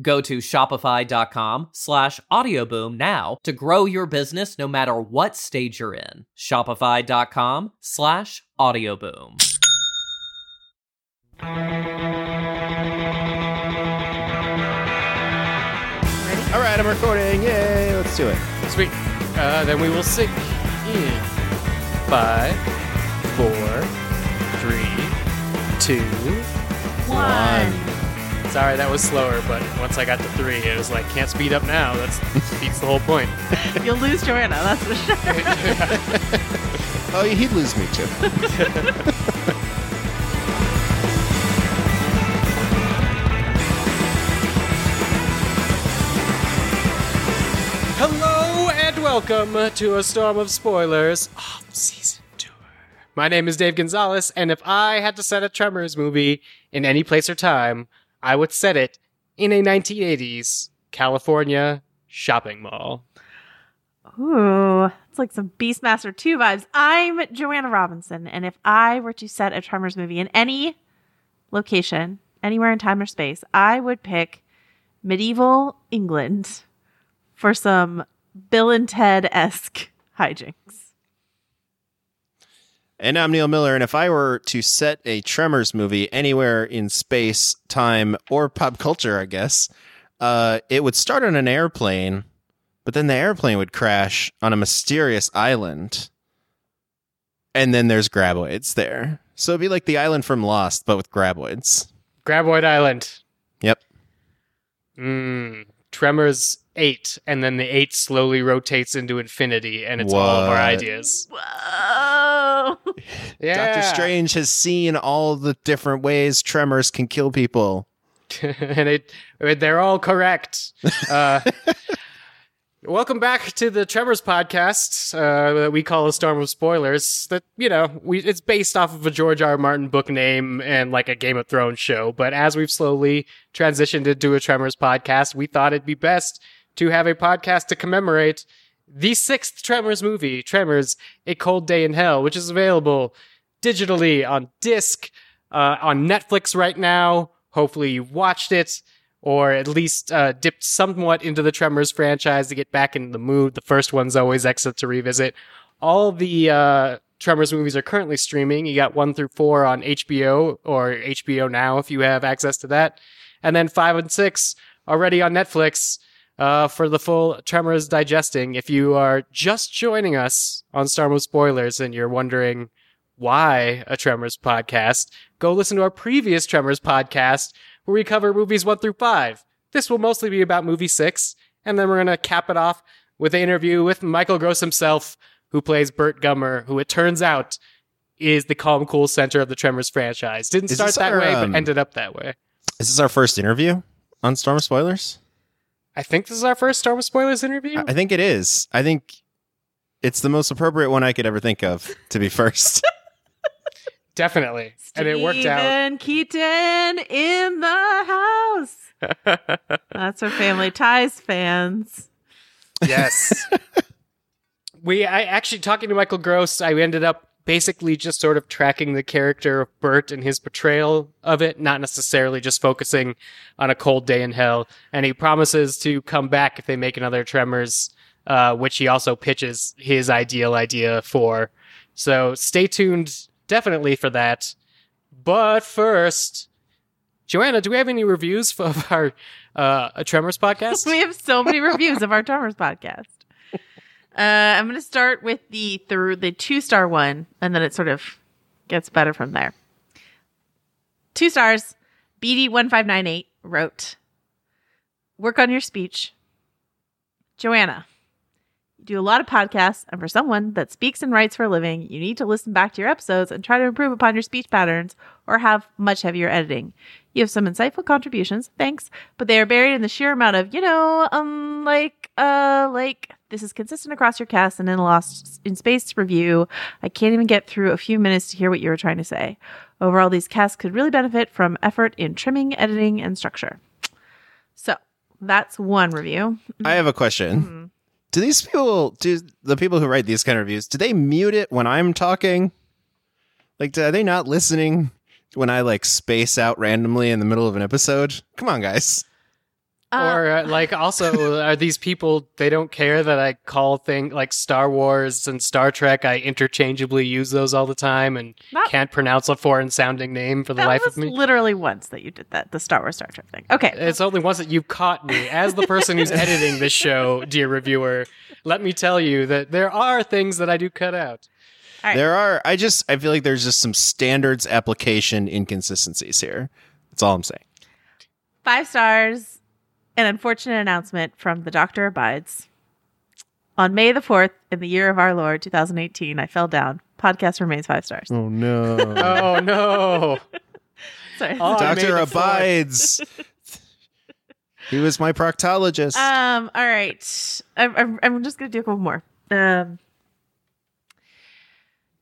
Go to shopify.com slash audioboom now to grow your business no matter what stage you're in. Shopify.com slash audioboom. All right, I'm recording. Yay, let's do it. Sweet. Uh, then we will sync in five, four, three, two, One. Sorry, that was slower, but once I got to three, it was like, can't speed up now. That's beats the whole point. You'll lose Joanna, that's for sure. Oh, he'd lose me too. Hello and welcome to a storm of spoilers off season tour. My name is Dave Gonzalez, and if I had to set a Tremors movie in any place or time, I would set it in a 1980s California shopping mall. Ooh, it's like some Beastmaster 2 vibes. I'm Joanna Robinson, and if I were to set a Tremors movie in any location, anywhere in time or space, I would pick medieval England for some Bill and Ted esque hijinks. And I'm Neil Miller, and if I were to set a Tremors movie anywhere in space, time, or pop culture, I guess, uh, it would start on an airplane, but then the airplane would crash on a mysterious island. And then there's graboids there. So it'd be like the island from Lost, but with graboids. Graboid Island. Yep. Mm, Tremors 8, and then the 8 slowly rotates into infinity, and it's all of our ideas. Whoa! Yeah. Doctor Strange has seen all the different ways tremors can kill people. and it, they're all correct. Uh, welcome back to the Tremors podcast uh, that we call a storm of spoilers. That you know, we it's based off of a George R. R. Martin book name and like a Game of Thrones show. But as we've slowly transitioned into a Tremors podcast, we thought it'd be best to have a podcast to commemorate the sixth Tremors movie, Tremors: A Cold Day in Hell, which is available digitally on disc uh, on Netflix right now. Hopefully, you've watched it or at least uh, dipped somewhat into the Tremors franchise to get back in the mood. The first one's always excellent to revisit. All the uh, Tremors movies are currently streaming. You got one through four on HBO or HBO Now if you have access to that, and then five and six already on Netflix uh, for the full Tremors digesting. If you are just joining us on Star Wars Spoilers and you're wondering why a Tremors podcast, go listen to our previous Tremors podcast where we cover movies one through five. This will mostly be about movie six, and then we're going to cap it off with an interview with Michael Gross himself, who plays Burt Gummer, who it turns out is the calm, cool center of the Tremors franchise. Didn't Is start that our, way, um, but ended up that way. Is this our first interview on Storm of Spoilers? I think this is our first Star Wars spoilers interview. I I think it is. I think it's the most appropriate one I could ever think of to be first. Definitely. And it worked out. Steven Keaton in the house. That's for Family Ties fans. Yes. we I actually talking to Michael Gross, I ended up basically just sort of tracking the character of Burt and his portrayal of it, not necessarily just focusing on a cold day in hell. And he promises to come back if they make another Tremors, uh, which he also pitches his ideal idea for. So stay tuned definitely for that. But first, Joanna, do we have any reviews of our uh, Tremors podcast? we have so many reviews of our Tremors podcast. Uh, I'm going to start with the through the two star one, and then it sort of gets better from there. Two stars. BD1598 wrote, Work on your speech. Joanna, you do a lot of podcasts, and for someone that speaks and writes for a living, you need to listen back to your episodes and try to improve upon your speech patterns or have much heavier editing. You have some insightful contributions, thanks, but they are buried in the sheer amount of, you know, um, like, uh, like, this is consistent across your cast and in Lost in Space review. I can't even get through a few minutes to hear what you were trying to say. Overall, these casts could really benefit from effort in trimming, editing, and structure. So that's one review. I have a question. Mhm. Do these people, do the people who write these kind of reviews, do they mute it when I'm talking? Like, are they not listening when I like space out randomly in the middle of an episode? Come on, guys. Uh, or uh, like also are these people they don't care that I call thing like Star Wars and Star Trek I interchangeably use those all the time and That- can't pronounce a foreign sounding name for the life of me. literally once that you did that, the Star Wars Star Trek thing. Okay. It's only once that you've caught me as the person who's editing this show, dear reviewer. Let me tell you that there are things that I do cut out. All right. There are, I just, I feel like there's just some standards application inconsistencies here. That's all I'm saying. Five stars. An unfortunate announcement from the Doctor Abides. On May the 4th, in the year of our Lord, 2018, I fell down. Podcast remains five stars. Oh, no. Oh no! Sorry. Oh, Doctor abides. he was my proctologist. Um. All right. I'm. I'm, I'm just gonna do a couple more. Um.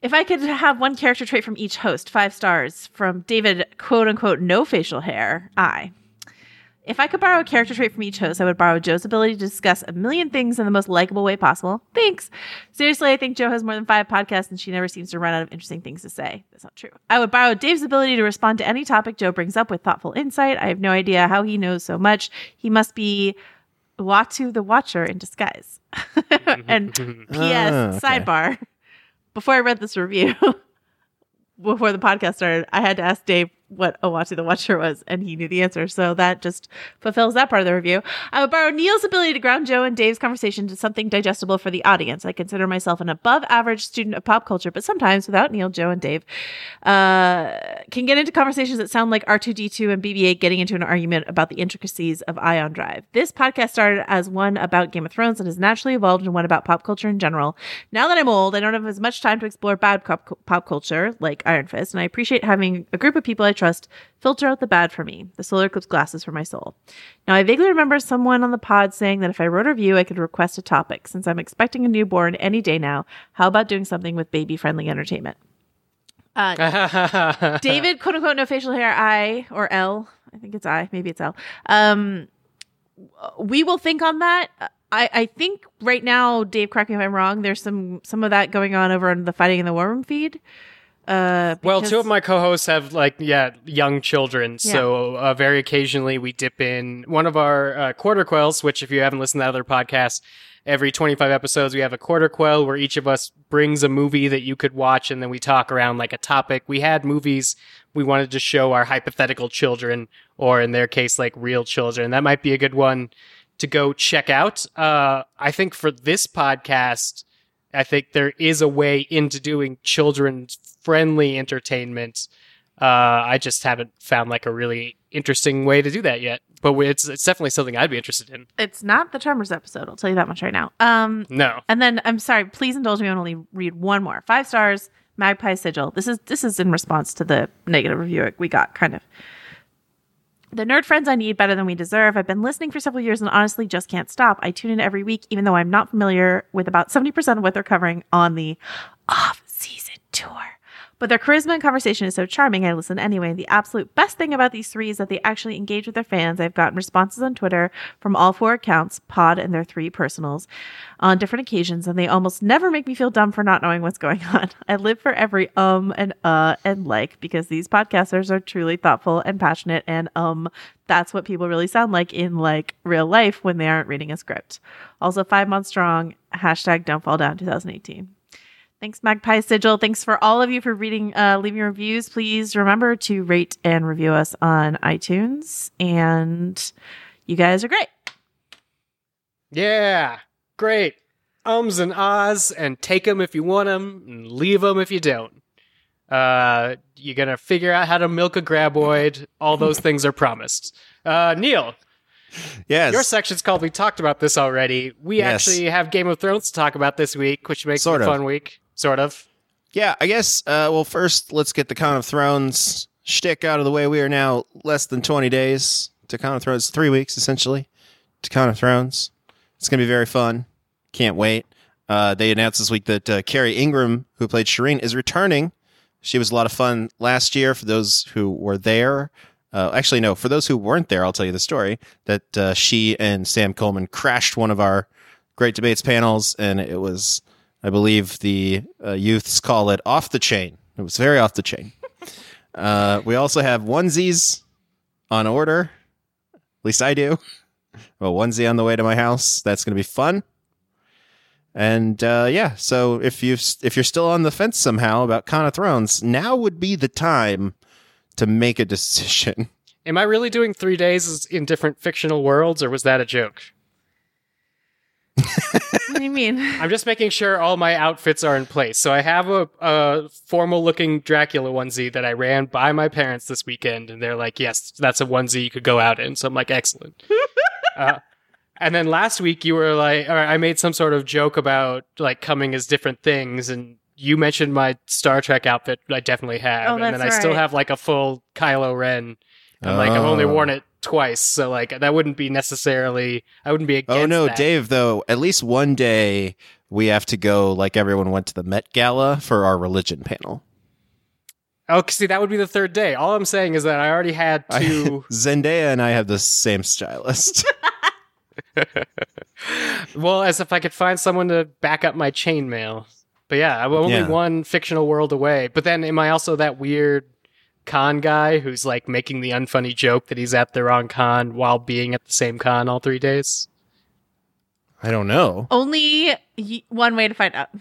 If I could have one character trait from each host, five stars from David, quote unquote, no facial hair. I. If I could borrow a character trait from each host, I would borrow Joe's ability to discuss a million things in the most likable way possible. Thanks. Seriously, I think Joe has more than five podcasts and she never seems to run out of interesting things to say. That's not true. I would borrow Dave's ability to respond to any topic Joe brings up with thoughtful insight. I have no idea how he knows so much. He must be Uatu the Watcher in disguise. and P.S. Ah, okay. Sidebar. Before I read this review, before the podcast started, I had to ask Dave what Uatu the Watcher was, and he knew the answer. So that just fulfills that part of the review. I would borrow Neil's ability to ground Joe and Dave's conversation to something digestible for the audience. I consider myself an above average student of pop culture, but sometimes without Neil, Joe, and Dave, uh, can get into conversations that sound like R2D2 and BB 8 getting into an argument about the intricacies of Ion Drive. This podcast started as one about Game of Thrones and has naturally evolved into one about pop culture in general. Now that I'm old, I don't have as much time to explore bad pop, pop culture like Iron Fist, and I appreciate having a group of people I trust filter out the bad for me, the solar eclipse glasses for my soul. Now, I vaguely remember someone on the pod saying that if I wrote a review, I could request a topic. Since I'm expecting a newborn any day now, how about doing something with baby friendly entertainment? Uh, David, quote unquote, no facial hair, I or L. I think it's I. Maybe it's L. Um, we will think on that. I, I think right now, Dave, correct me if I'm wrong. There's some some of that going on over on the Fighting in the War Room feed. Uh, Well, two of my co-hosts have like yeah young children, so uh, very occasionally we dip in one of our uh, quarter quells. Which, if you haven't listened to that other podcasts, every twenty five episodes we have a quarter quell where each of us brings a movie that you could watch, and then we talk around like a topic. We had movies we wanted to show our hypothetical children, or in their case, like real children. That might be a good one to go check out. Uh, I think for this podcast. I think there is a way into doing children's friendly entertainment. Uh, I just haven't found like a really interesting way to do that yet. But it's it's definitely something I'd be interested in. it's not the Tremors episode. I'll tell you that much right now. Um, No, And then I'm sorry, please indulge me. I only read one more. Five stars, Magpie Sigil. This is this is in response to the negative review we got, kind of. The nerd friends I need better than we deserve. I've been listening for several years and honestly just can't stop. I tune in every week, even though I'm not familiar with about 70% of what they're covering on the off season tour. But their charisma and conversation is so charming, I listen anyway. The absolute best thing about these three is that they actually engage with their fans. I've gotten responses on Twitter from all four accounts, Pod and their three personals, on different occasions, and they almost never make me feel dumb for not knowing what's going on. I live for every um and uh and like because these podcasters are truly thoughtful and passionate, and um, that's what people really sound like in like real life when they aren't reading a script. Also, five months strong. Hashtag don't fall down 2018. Thanks, Magpie Sigil. Thanks for all of you for reading, uh, leaving reviews. Please remember to rate and review us on iTunes. And you guys are great. Yeah, great. Ums and ahs, and take them if you want them, and leave them if you don't. Uh, you're gonna figure out how to milk a graboid. All those things are promised. Uh, Neil, Yes. your section's called "We Talked About This Already." We Yes. actually have Game of Thrones to talk about this week, which makes Sort it a of. fun week. Sort of. Yeah, I guess. Uh, well, first, let's get the Con of Thrones shtick out of the way. We are now less than 20 days to Con of Thrones, three weeks essentially to Con of Thrones. It's going to be very fun. Can't wait. Uh, they announced this week that uh, Kerry Ingram, who played Shireen, is returning. She was a lot of fun last year for those who were there. Uh, actually, no, for those who weren't there, I'll tell you the story that uh, she and Sam Coleman crashed one of our great debates panels, and it was, I believe, the uh, youths call it off the chain. It was very off the chain. Uh, we also have onesies on order. At least I do. A onesie on the way to my house. That's going to be fun. And uh, yeah, so if you if you're still on the fence somehow about Con of Thrones, now would be the time to make a decision. Am I really doing three days in different fictional worlds, or was that a joke? What do you mean? I'm just making sure all my outfits are in place. So I have a, a formal looking Dracula onesie that I ran by my parents this weekend, and they're like, "Yes, that's a onesie you could go out in." So I'm like, "Excellent." uh, and then last week you were like, or I made some sort of joke about like coming as different things, and you mentioned my Star Trek outfit. I definitely have, Oh, and then that's I still have like a full Kylo Ren. I'm like, I've only Oh. worn it twice, so like that wouldn't be necessarily. I wouldn't be oh, against. Oh no, that. Dave! Though at least one day we have to go, like everyone went to the Met Gala for our religion panel. Oh, see, that would be the third day. All I'm saying is that I already had I- two. Zendaya and I have the same stylist. well, as if I could find someone to back up my chainmail. But yeah, I'm only Yeah. one fictional world away. But then, am I also that weird con guy who's like making the unfunny joke that he's at the wrong con while being at the same con all three days? I don't know. Only y- one way to find out.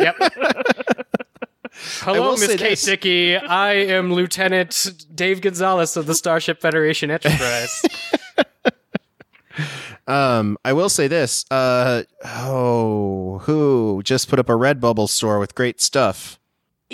Yep. Hello, Miss Kate this. Dickey. I am Lieutenant Dave Gonzalez of the Starship Federation Enterprise. Um, I will say this. Uh, oh, who just put up a Redbubble store with great stuff?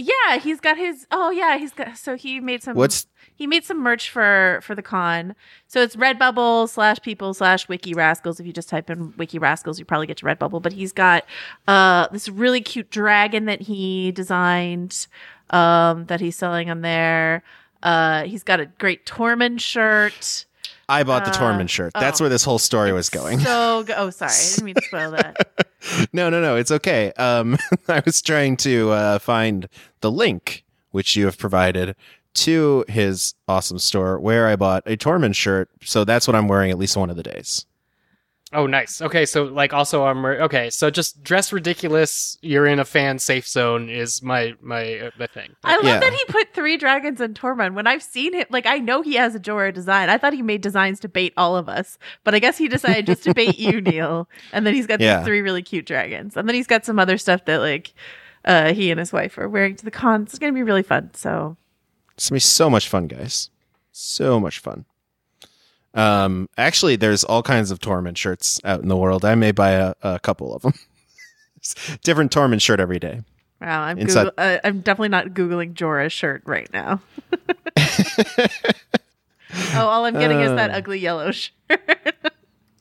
Yeah, he's got his. Oh yeah, he's got. So he made some. What's he made some merch for for the con. So it's Redbubble slash people slash Wiki Rascals. If you just type in Wiki Rascals, you probably get to Redbubble. But he's got uh this really cute dragon that he designed, um, that he's selling on there. Uh, he's got a great Tormund shirt. I bought the Uh, Tormund shirt. That's oh. where this whole story was going. So go- oh, sorry, I didn't mean to spoil that. no, no, no. It's okay. Um, I was trying to uh, find the link which you have provided to his awesome store where I bought a Tormund shirt. So that's what I'm wearing at least one of the days. Oh, nice. Okay, so like also I'm okay. So just dress ridiculous. You're in a fan safe zone is my my uh, my thing. I love Yeah. that he put three dragons in Tormund. When I've seen him, like I know he has a Jorah design. I thought he made designs to bait all of us, but I guess he decided just to bait you, Neil. And then he's got Yeah. these three really cute dragons, and then he's got some other stuff that like uh, he and his wife are wearing to the cons. It's gonna be really fun. So It's gonna be so much fun, guys. So much fun. Um, actually, there's all kinds of Tormund shirts out in the world. I may buy a, a couple of them. Different Tormund shirt every day. wow, I'm Inside- Google- uh, I'm definitely not googling Jorah's shirt right now. oh, all I'm getting is that Uh. ugly yellow shirt.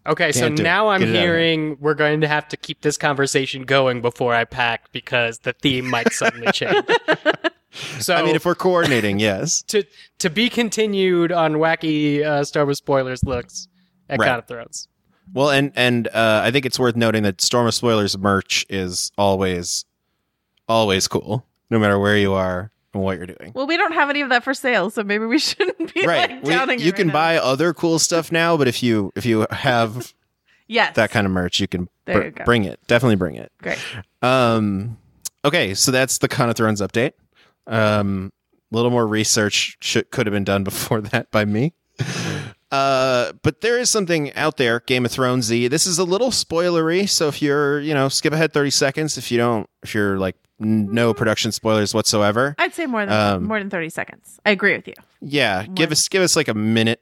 Okay, so Can't it. now I'm Get it out of here. hearing we're going to have to keep this conversation going before I pack because the theme might suddenly change. So I mean, if we're coordinating, yes. to to be continued on wacky uh, Star Wars spoilers looks at Right. Con of Thrones. Well, and and uh, I think it's worth noting that Storm of Spoilers merch is always, always cool. no matter where you are and what you're doing. Well, we don't have any of that for sale, so maybe we shouldn't be right. like We- downing. you it can now. buy other cool stuff now, but if you if you have yes that kind of merch, you can br- you bring it. Definitely bring it. Great. Um, okay, so that's the Con of Thrones update. Um, a little more research should, could have been done before that by me. Uh, but there is something out there, Game of Thrones Z. This is a little spoilery, so if you're, you know, skip ahead 30 seconds if you don't, if you're like n- no production spoilers whatsoever. I'd say more than Um, more than thirty seconds. I agree with you. Yeah, give One. us give us like a minute.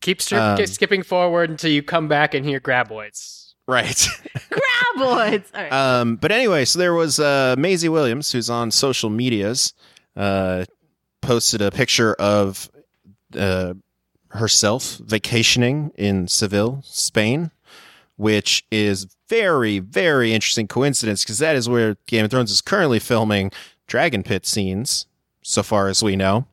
Keep stri- Um, keep skipping forward until you come back and hear graboids. Right. Graboids. All right. Um, but anyway, so there was uh, Maisie Williams, who's on social medias, uh, posted a picture of uh, herself vacationing in Seville, Spain, which is very, very interesting coincidence because that is where Game of Thrones is currently filming Dragon Pit scenes, so far as we know.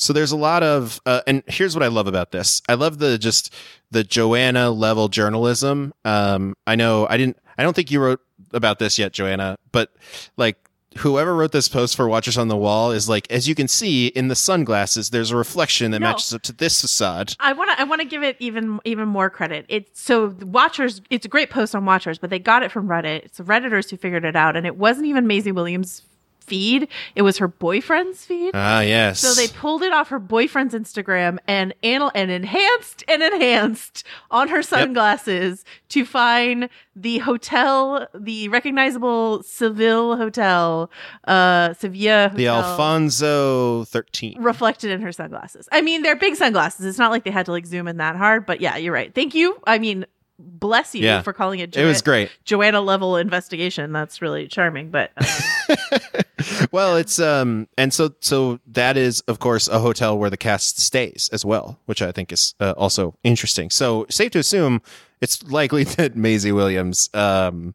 So there's a lot of, uh, and here's what I love about this. I love the just the Joanna level journalism. Um, I know I didn't, I don't think you wrote about this yet, Joanna, but like whoever wrote this post for Watchers on the Wall is like, as you can see in the sunglasses, there's a reflection that No. matches up to this facade. I want to I want to give it even even more credit. It's so Watchers. It's a great post on Watchers, but they got it from Reddit. It's the redditors who figured it out, and it wasn't even Maisie Williams' feed. It was her boyfriend's feed. Ah, yes. So they pulled it off her boyfriend's Instagram and anal- and enhanced and enhanced on her sunglasses to find the hotel, the recognizable Seville hotel, uh, Sevilla the Alfonso 13. reflected in her sunglasses. I mean, they're big sunglasses. It's not like they had to like zoom in that hard, but yeah, you're right. Thank you. I mean, bless you Yeah. for calling it. It was great. Joanna level investigation. That's really charming. But well, it's um, and so so that is of course a hotel where the cast stays as well, which I think is uh, also interesting. So safe to assume it's likely that Maisie Williams um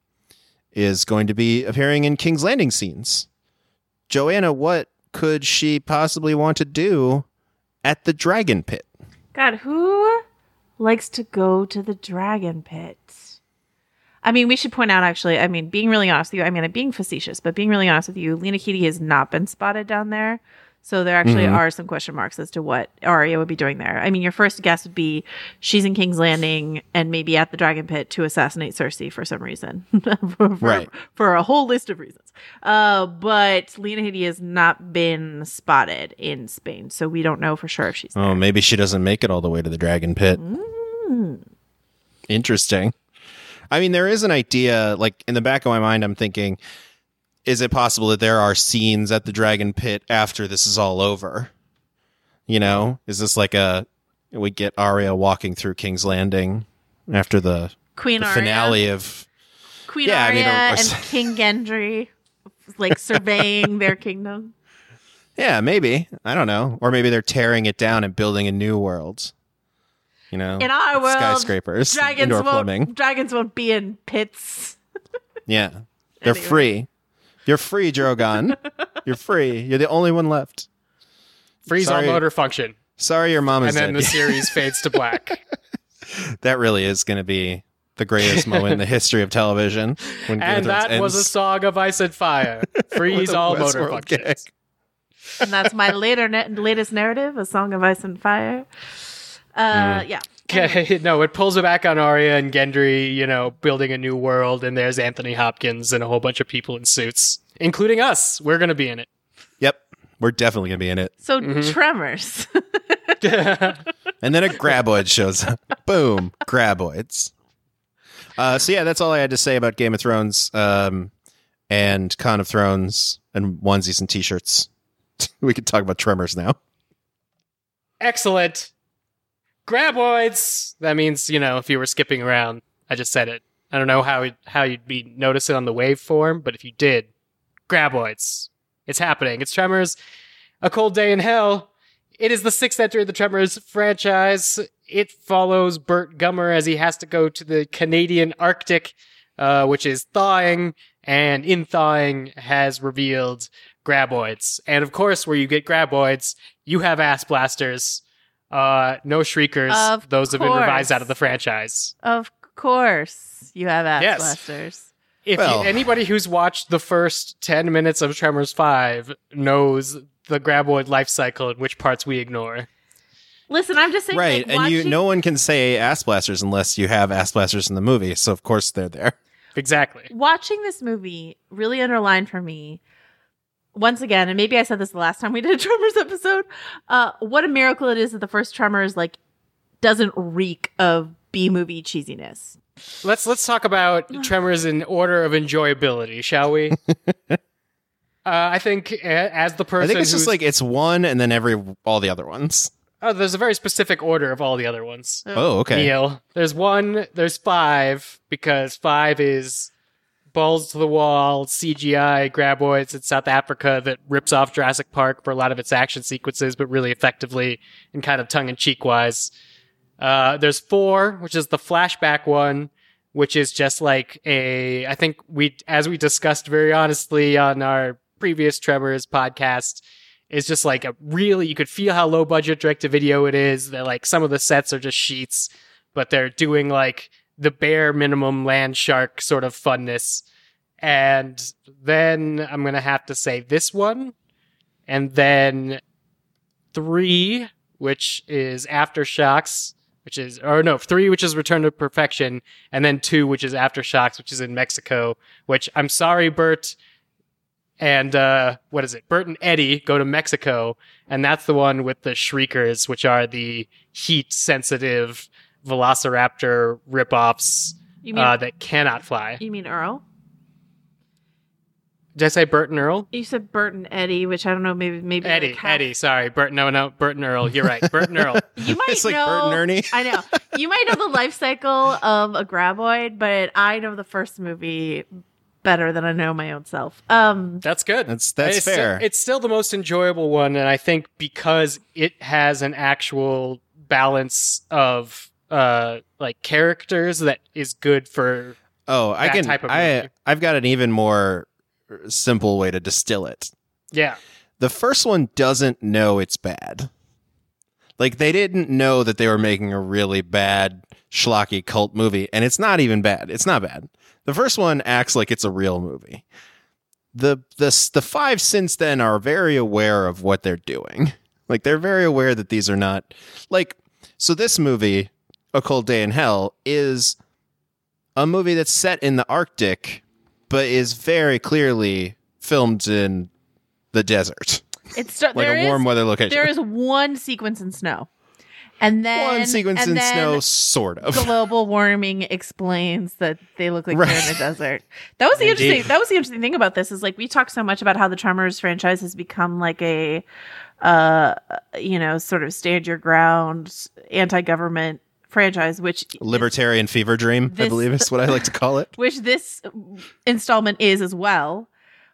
is going to be appearing in King's Landing scenes. Joanna, what could she possibly want to do at the Dragon Pit? God, who likes to go to the dragon pit? I mean, we should point out actually, I mean, being really honest with you, I mean, I'm being facetious, but being really honest with you, Lena Headey has not been spotted down there. So there actually Mhm. are some question marks as to what Arya would be doing there. I mean, your first guess would be she's in King's Landing and maybe at the Dragon Pit to assassinate Cersei for some reason, for, Right. For a whole list of reasons. Uh, but Lena Headey has not been spotted in Spain, so we don't know for sure if she's there. Oh, maybe she doesn't make it all the way to the Dragon Pit. Mm. Interesting. I mean, there is an idea, like in the back of my mind, I'm thinking, is it possible that there are scenes at the Dragon Pit after this is all over? You know, is this like a we get Arya walking through King's Landing after the, Queen the finale of Queen Yeah, I Arya mean, or- or- and King Gendry, like surveying their kingdom. yeah, maybe I don't know, or maybe they're tearing it down and building a new world. You know, In our world, skyscrapers, Dragons indoor won't. plumbing. Dragons won't be in pits. Yeah. They're Anyway. free. You're free, Drogon. You're free. You're the only one left. Freeze Sorry. all motor function, Sorry your mom is. and then dead. the series fades to black. that really is going to be the greatest moment in the history of television. When and Thrones that was a song of ice and fire. Freeze with a all motor Westworld functions. gag. and that's my later na- latest narrative, A Song of Ice and Fire. Uh, Mm. yeah. Okay, no, it pulls it back on Arya and Gendry, you know, building a new world, and there's Anthony Hopkins and a whole bunch of people in suits, including us. We're gonna be in it. Yep. We're definitely going to be in it. So Mm-hmm. Tremors. And then a graboid shows up. Boom. Graboids. Uh, so, yeah, that's all I had to say about Game of Thrones um, and Con of Thrones and onesies and t shirts. we could talk about Tremors now. Excellent. Graboids. That means you know if you were skipping around. I just said it. I don't know how it, how you'd be noticing on the waveform, but if you did, Graboids. It's happening. It's Tremors. A cold day in hell. It is the sixth entry of the Tremors franchise. It follows Burt Gummer as he has to go to the Canadian Arctic, uh, which is thawing, and in thawing has revealed graboids. And of course, where you get graboids, you have ass blasters. Uh, no shriekers. Of Those have been revised out of the franchise. of course, you have ass Yes. blasters. if Well- you, anybody who's watched the first 10 minutes of Tremors 5 knows the graboid life cycle and which parts we ignore. Listen, I'm just saying. right, like, and you no one can say ass blasters unless you have ass blasters in the movie. So of course they're there. Exactly. watching this movie really underlined for me once again and maybe i said this the last time we did a tremors episode uh what a miracle it is that the first tremors like doesn't reek of b movie cheesiness Let's let's talk about Tremors in order of enjoyability, shall we? uh, I think a- as the person I think it's just like it's one and then every all the other ones. oh, there's a very specific order of all the other ones. Oh, okay. Neil, there's one, there's five because five is balls to the wall CGI graboids in South Africa that rips off Jurassic Park for a lot of its action sequences, but really effectively and kind of tongue in cheek wise. Uh, there's four, which is the flashback one, which is just like a, I think we, as we discussed very honestly on our previous Tremors podcast, is just like a really, you could feel how low budget direct to video it is. That like some of the sets are just sheets, but they're doing like the bare minimum land shark sort of funness. And then I'm going to have to say this one. And then three, which is Aftershocks, which is, or no, three, which is Return to Perfection, and then two, which is Aftershocks, which is in Mexico, which I'm sorry, Burt. And, uh, what is it? Burt and Eddie go to Mexico, and that's the one with the Shriekers, which are the heat sensitive Velociraptor ripoffs, you mean uh, that cannot fly. you mean earl Did I say Burt and Earl? you said burt and eddie which i don't know maybe maybe Eddie, like half- Eddie, sorry. Burt, no, no, Burt and Earl. You're right. Burt and Earl. you might It's like know Bert and Ernie. i know you might know the life cycle of a graboid but i know the first movie better than i know my own self um That's good. That's- that's it's fair. Still, it's still the most enjoyable one, and I think because it has an actual balance of uh like characters that is good for Oh, I can. type of i i've got an even more simple way to distill it. yeah. The first one doesn't know it's bad. Like they didn't know that they were making a really bad schlocky cult movie, and it's not even bad. It's not bad. The first one acts like it's a real movie. The the the five since then are very aware of what they're doing. Like they're very aware that these are not like so this movie, A Cold Day in Hell, is a movie that's set in the Arctic, but is very clearly filmed in the desert. it's like Like a warm weather location. there is one sequence in snow and then one sequence and in snow, sort of. global warming explains that they look like Right. they're in the desert. That was the Indeed. interesting. That was the interesting thing about this is like we talk so much about how the Tremors franchise has become like a, uh, you know, sort of stand your ground, anti-government franchise, which Libertarian fever dream, I believe is what I like to call it. which this installment is as well.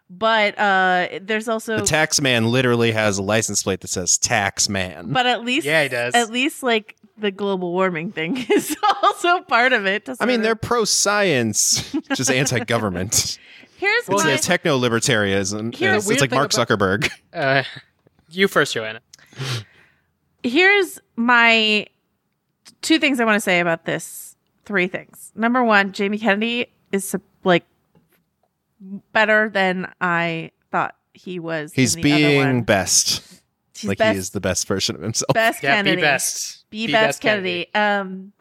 But uh there's also The tax man literally has a license plate that says tax man. but at least Yeah, he does. At least like the global warming thing is also part of it. I mean, sort they're pro science, just anti government. here's Well, my it's techno libertarianism. Here's It's, the it's like Mark about- Zuckerberg. Uh, you first, Joanna. here's my two things I want to say about this. Three things. Number one, Jamie Kennedy is like better than I thought he was. He's in the other being one. best. He's like best, he is the best version of himself. best Yeah, Kennedy. be best. Be, best, Kennedy. Um,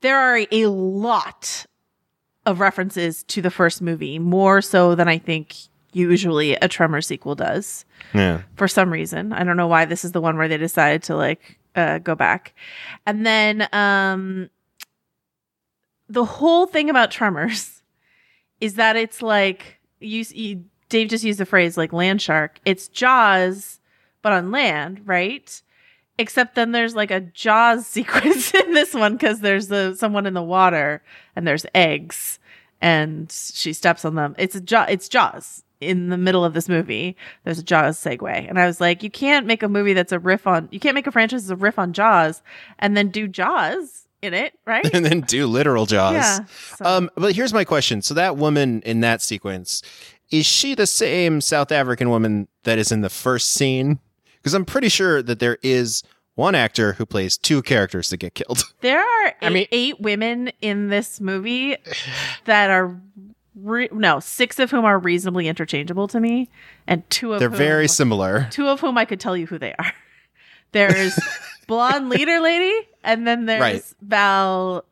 there are a lot of references to the first movie, more so than I think usually a Tremor sequel does. Yeah. for some reason. I don't know why this is the one where they decided to like uh, go back. And then um the whole thing about Tremors is that it's like you, you Dave just used the phrase like land shark. It's Jaws but on land, right? Except then there's like a Jaws sequence in this one because there's the someone in the water and there's eggs and she steps on them. It's a Jaw. It's Jaws in the middle of this movie. There's a Jaws segue, and I was like, you can't make a movie that's a riff on. You can't make a franchise that's a riff on Jaws and then do Jaws in it, right? and then do literal jaws. yeah. So- Um, but here's my question. So that woman in that sequence, is she the same South African woman that is in the first scene? Because I'm pretty sure that there is one actor who plays two characters that get killed. There are eight, I mean- eight women in this movie that are re- no six of whom are reasonably interchangeable to me, and two of They're whom, very similar. two of whom I could tell you who they are. There's blonde leader lady, and then there's Right. Val's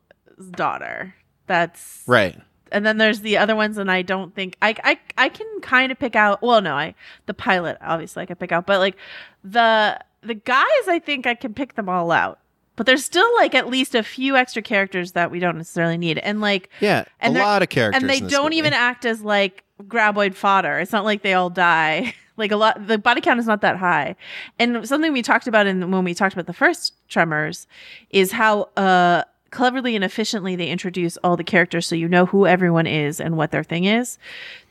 daughter. That's Right. and then there's the other ones, and I don't think I I I can kind of pick out. Well, no, I the pilot obviously I can pick out, but like the the guys, I think I can pick them all out. But there's still like at least a few extra characters that we don't necessarily need, and like Yeah. And a they're- lot of characters. and they in this don't movie. even act as like graboid fodder. It's not like they all die. Like a lot, the body count is not that high. And something we talked about in when we talked about the first Tremors is how uh cleverly and efficiently they introduce all the characters, so you know who everyone is and what their thing is.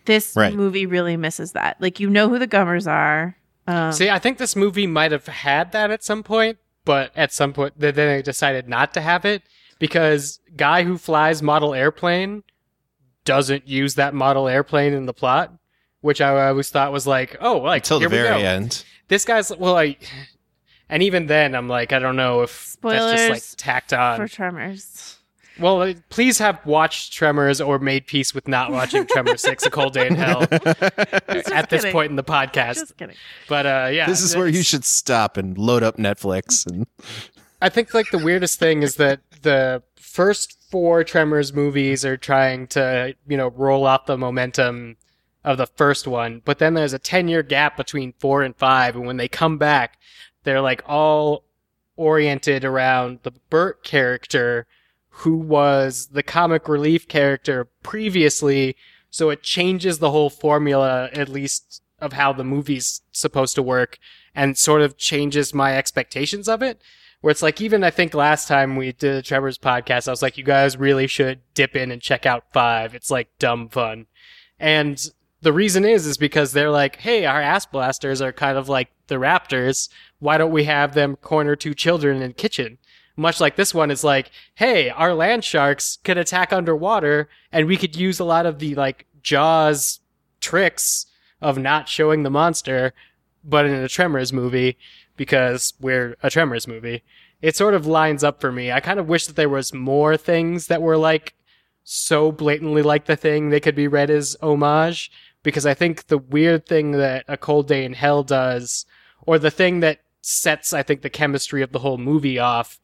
This Right. movie really misses that. Like you know who the Gummers are. Um, See, I think this movie might have had that at some point, but at some point then they decided not to have it because guy who flies model airplane doesn't use that model airplane in the plot, which I always thought was like, oh, like until the here we very go. end. This guy's well, like, and even then, I'm like, I don't know if that's just Spoilers like tacked on. for Tremors. Well, please have watched Tremors or made peace with not watching Tremors Six: A Cold Day in Hell at this kidding. point in the podcast. Just kidding. but uh, yeah, this is where you should stop and load up Netflix and I think like the weirdest thing is that the first four Tremors movies are trying to, you know, roll off the momentum of the first one, but then there's a 10 year gap between four and five. And when they come back, they're like all oriented around the Burt character who was the comic relief character previously. So it changes the whole formula, at least of how the movie's supposed to work and sort of changes my expectations of it where it's like even I think last time we did Tremors podcast, I was like, you guys really should dip in and check out five. It's like dumb fun. And the reason is is because they're like, hey, our ass blasters are kind of like the raptors. Why don't we have them corner two children in kitchen? Much like this one is like, hey, our land sharks could attack underwater and we could use a lot of the like jaws tricks of not showing the monster, but in a Tremors movie because we're a Tremors movie. It sort of lines up for me. I kind of wish that there was more things that were like so blatantly like the thing they could be read as homage because I think the weird thing that A Cold Day in Hell does or the thing that sets I think the chemistry of the whole movie off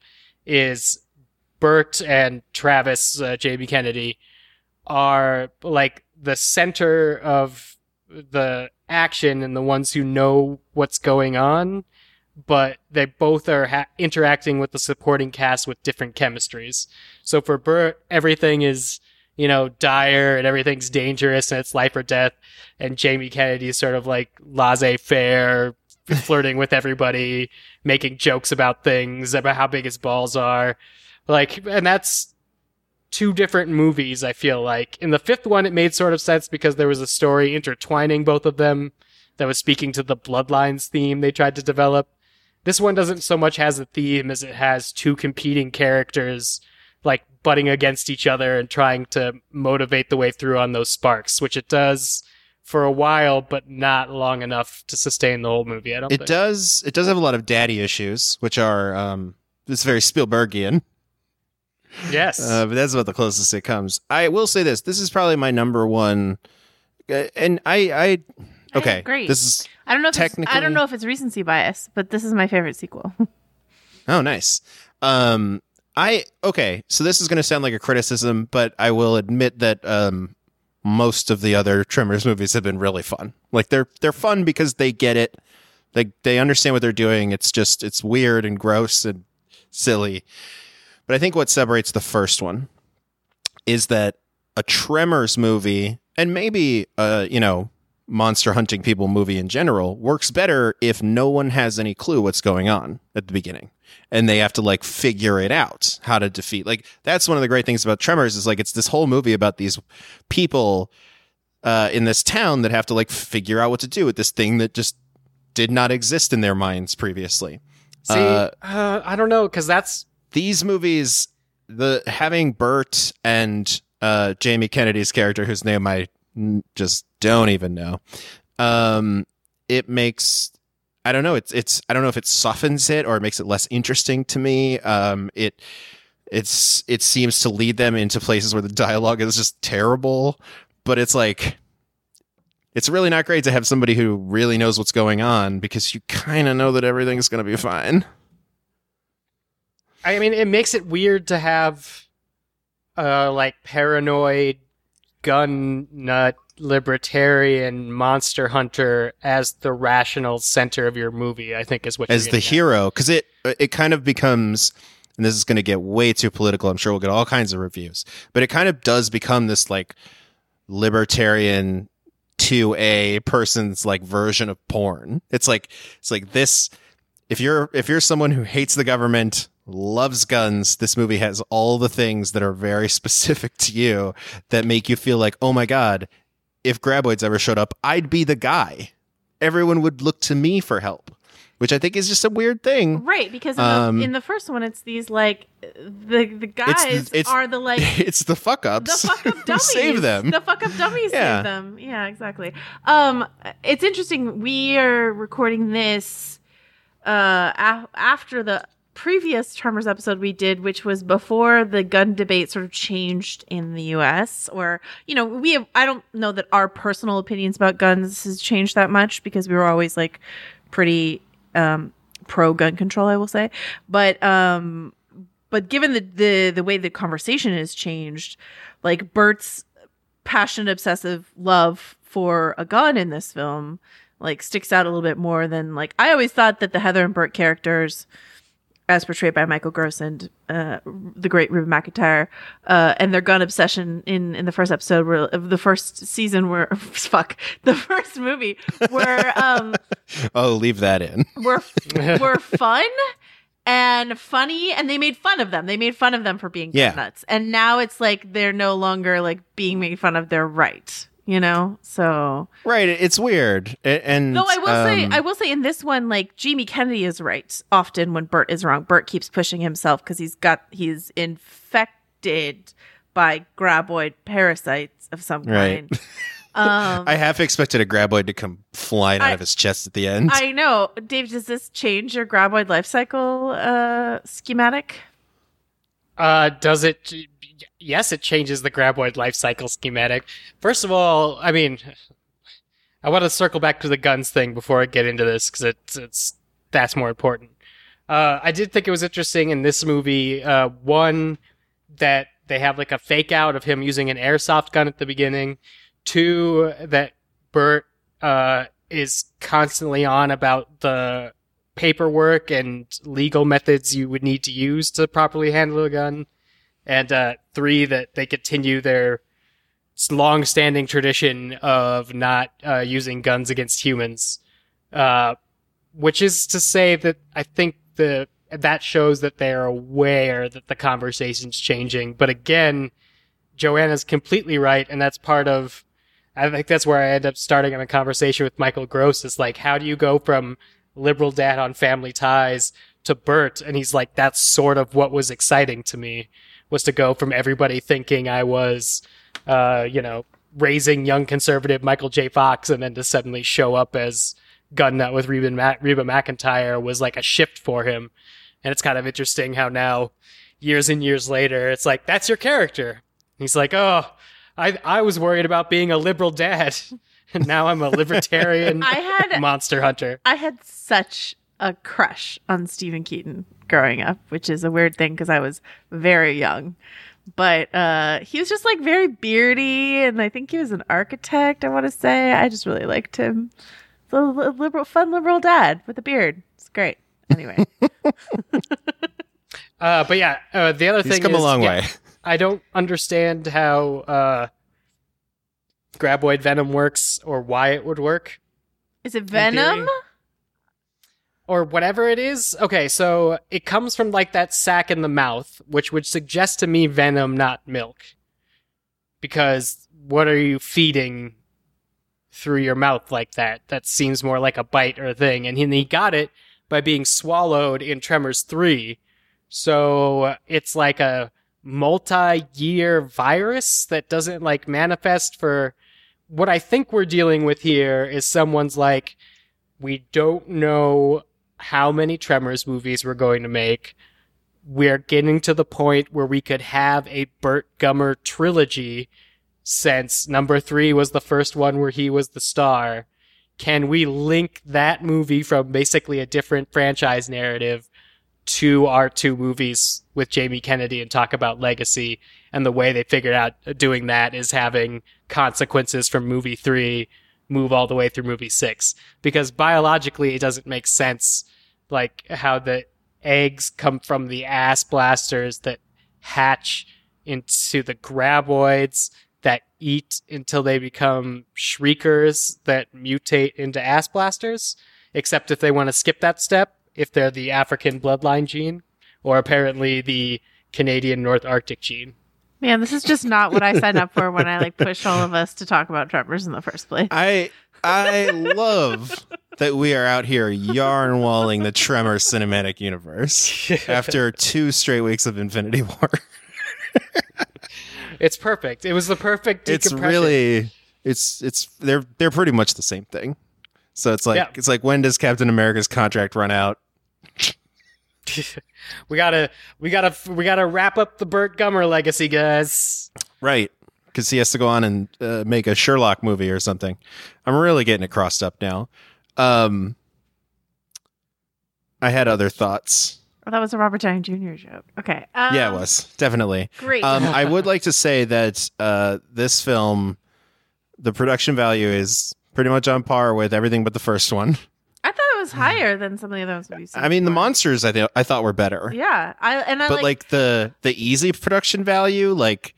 is Burt and Travis uh, Jamie Kennedy are like the center of the action and the ones who know what's going on but they both are ha- interacting with the supporting cast with different chemistries. So for Burt, everything is, you know, dire and everything's dangerous and it's life or death. And Jamie Kennedy's sort of like laissez faire, flirting with everybody, making jokes about things, about how big his balls are. Like, and that's two different movies, I feel like. In the fifth one, it made sort of sense because there was a story intertwining both of them that was speaking to the Bloodlines theme they tried to develop. This one doesn't so much has a theme as it has two competing characters like butting against each other and trying to motivate the way through on those sparks, which it does for a while, but not long enough to sustain the whole movie. I don't it think. does it does have a lot of daddy issues, which are um it's very Spielbergian. Yes. Uh, but that's about the closest it comes. I will say this: this is probably my number one, uh, and I, I, okay, great. this is I don't know. If it's, I don't know if it's recency bias, but this is my favorite sequel. oh nice. Um, I okay, so this is going to sound like a criticism, but I will admit that um, most of the other Tremors movies have been really fun. Like they're they're fun because they get it, they they understand what they're doing. It's just it's weird and gross and silly. But I think what separates the first one is that a Tremors movie and maybe uh you know monster hunting people movie in general works better if no one has any clue what's going on at the beginning. And they have to like figure it out how to defeat like that's one of the great things about Tremors is like it's this whole movie about these people uh in this town that have to like figure out what to do with this thing that just did not exist in their minds previously. See, uh, uh, I don't know because that's these movies, the having Burt and uh, Jamie Kennedy's character, whose name i just don't even know, um, it makes I don't know. It's it's I don't know if it softens it or it makes it less interesting to me. Um, it it's it seems to lead them into places where the dialogue is just terrible, but it's like it's really not great to have somebody who really knows what's going on because you kind of know that everything's going to be fine. I mean, it makes it weird to have, uh, like paranoid, gun nut, libertarian monster hunter as the rational center of your movie. I think is what as the at. hero because it it kind of becomes and this is going to get way too political i'm sure we'll get all kinds of reviews but it kind of does become this like libertarian 2a person's like version of porn it's like it's like this if you're if you're someone who hates the government loves guns this movie has all the things that are very specific to you that make you feel like oh my god if graboids ever showed up i'd be the guy everyone would look to me for help which i think is just a weird thing Right, because in, Um, the, in the first one, it's these like the the guys It's it's- are the like it's the fuck ups, the fuck up dummies. save them The fuck up dummies Yeah. save them. Yeah, exactly. Um, it's interesting. We are recording this uh a- after the previous Tremors episode we did, which was before the gun debate sort of changed in the U.S. Or you know, we have. I don't know that our personal opinions about guns has changed that much because we were always like pretty um pro gun control. I will say, but um but given the, the the way the conversation has changed, like Burt's passionate obsessive love for a gun in this film like sticks out a little bit more than like I always thought that the Heather and Burt characters as portrayed by Michael Gross and uh, the great Reba McEntire, uh, and their gun obsession in, in the first episode of the first season were fuck the first movie were um oh leave that in were were fun and funny and they made fun of them. They made fun of them for being Yeah. nuts. And now it's like they're no longer like being made fun of. They're right. You know? So right it's weird and No, I will say um, I will say in this one, like Jamie Kennedy is right often when Burt is wrong. Burt keeps pushing himself because he's got he's infected by graboid parasites of some Right. kind. Um i half expected a graboid to come flying out I- of his chest at the end I know. Dave, does this change your graboid life cycle uh schematic? Uh, does it? Yes, it changes the graboid life cycle schematic. First of all, I mean, I want to circle back to the guns thing before I get into this because it's it's that's more important. Uh, I did think it was interesting in this movie. Uh, one that they have like a fake out of him using an airsoft gun at the beginning. Two that Burt uh is constantly on about the paperwork and legal methods you would need to use to properly handle a gun. And uh, three, that they continue their long-standing tradition of not uh, using guns against humans, uh, which is to say that I think the that shows that they're aware that the conversation's changing. But again, Joanna's completely right, and that's part of. I think that's where I end up starting a conversation with Michael Gross. Is like, how do you go from liberal dad on Family Ties to Burt, and he's like, that's sort of what was exciting to me was to go from everybody thinking I was, uh, you know, raising young conservative Michael J. Fox, and then to suddenly show up as Gun Nut with Reba, Ma- Reba McEntire was like a shift for him, and it's kind of interesting how now, years and years later, it's like that's your character. He's like, oh, I I was worried about being a liberal dad, and now I'm a libertarian I had monster hunter. I had such a crush on Steven Keaton growing up, which is a weird thing because I was very young. But uh, he was just like very beardy, and I think he was an architect. I want to say I just really liked him. The liberal, fun liberal dad with a beard. It's great. Anyway, Uh, but yeah, uh, the other he's thing come is, a long yeah, way I don't understand how uh, graboid venom works or why it would work is it theory. Venom? Or whatever it is. Okay, so it comes from like that sac in the mouth, which would suggest to me venom, not milk. Because what are you feeding through your mouth like that? That seems more like a bite or a thing. And he, got it by being swallowed in Tremors 3. So it's like a multi-year virus that doesn't like manifest for what I think we're dealing with here is someone's like We don't know how many Tremors movies we're going to make. We're getting to the point where we could have a Burt Gummer trilogy since number three was the first one where he was the star. Can we link that movie from basically a different franchise narrative to our two movies with Jamie Kennedy and talk about legacy? And the way they figured out doing that is having consequences from movie three move all the way through movie six. Because biologically, it doesn't make sense, like how the eggs come from the ass blasters that hatch into the graboids that eat until they become shriekers that mutate into ass blasters. Except if they want to skip that step, if they're the African bloodline gene, or apparently the Canadian North Arctic gene. Man, this is just not what I signed up for when I like pushed all of us to talk about Tremors in the first place. I I love that we are out here yarn walling the Tremor cinematic universe after two straight weeks of Infinity War. It's perfect. It was the perfect. it's really it's it's they're they're pretty much the same thing. So it's like Yeah. it's like when does Captain America's contract run out? we gotta we gotta we gotta wrap up the Burt Gummer legacy, guys. Right. Because he has to go on and uh, make a Sherlock movie or something. I'm really getting it crossed up now. Um, I had other thoughts. Oh, that was a Robert Downey Jr. joke. Okay. Um, yeah, it was definitely. Great. Um, I would like to say that uh, this film, the production value is pretty much on par with everything but the first one. I thought it was higher than some of the other ones we've seen. I mean, the before. monsters I th- I thought were better, Yeah, I and I but like, like the the easy production value, like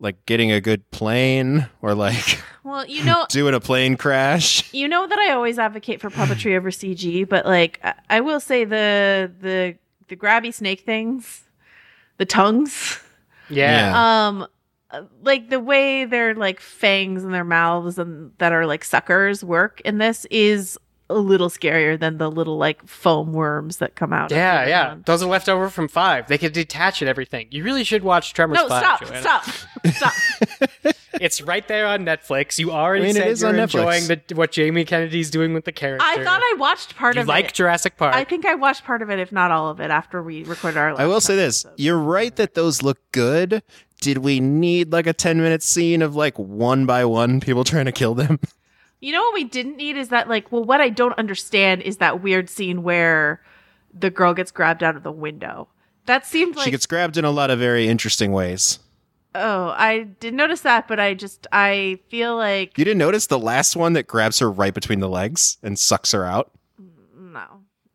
like getting a good plane or like well, you know, doing a plane crash. you know that I always advocate for puppetry over CG, but like I, I will say the the the grabby snake things, the tongues, Yeah. Yeah. um, like the way their like fangs and their mouths and that are like suckers work in this is a little scarier than the little like foam worms that come out. Yeah, other yeah. one. Those are left over from five. They could detach and everything. You really should watch Tremors No, 5. stop, Joanna. stop, stop. It's right there on Netflix. You already I mean, it said is you're on enjoying the, what Jamie Kennedy's doing with the character. I thought I watched part you of like it. Like Jurassic Park. I think I watched part of it, if not all of it, after we recorded our. I will say this: episode. you're right that those look good. Did we need like a 10 minute scene of like one by one people trying to kill them? You know what we didn't need is that like well what I don't understand is that weird scene where the girl gets grabbed out of the window. That seemed like she gets grabbed in a lot of very interesting ways. oh I didn't notice that, but I just I feel like You didn't notice the last one that grabs her right between the legs and sucks her out.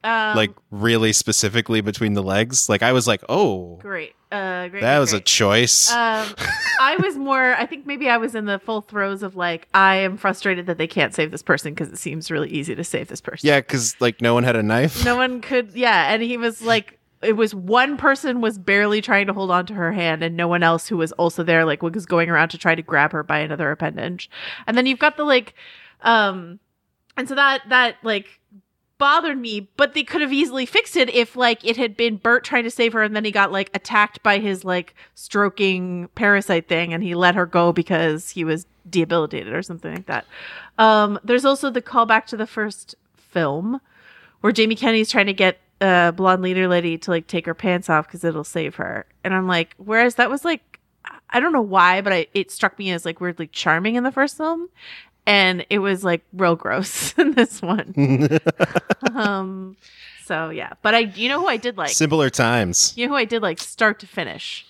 Um, like really specifically between the legs. Like I was like, oh, great, uh, great. that great, was a choice. Um, I was more. I think maybe I was in the full throes of like I am frustrated that they can't save this person because it seems really easy to save this person. yeah, because like no one had a knife. no one could yeah and he was like it was one person was barely trying to hold on to her hand and no one else who was also there like was going around to try to grab her by another appendage and then you've got the like um and so that that like bothered me but they could have easily fixed it if like it had been bert trying to save her and then he got like attacked by his like stroking parasite thing and he let her go because he was debilitated or something like that um there's also the callback to the first film where Jamie Kennedy's trying to get a blonde leader lady to like take her pants off because it'll save her. And I'm like, whereas that was like, I don't know why, but I, it struck me as like weirdly charming in the first film. And it was like real gross in this one. um, so yeah, but I, you know who I did like? Simpler times. You know who I did like start to finish?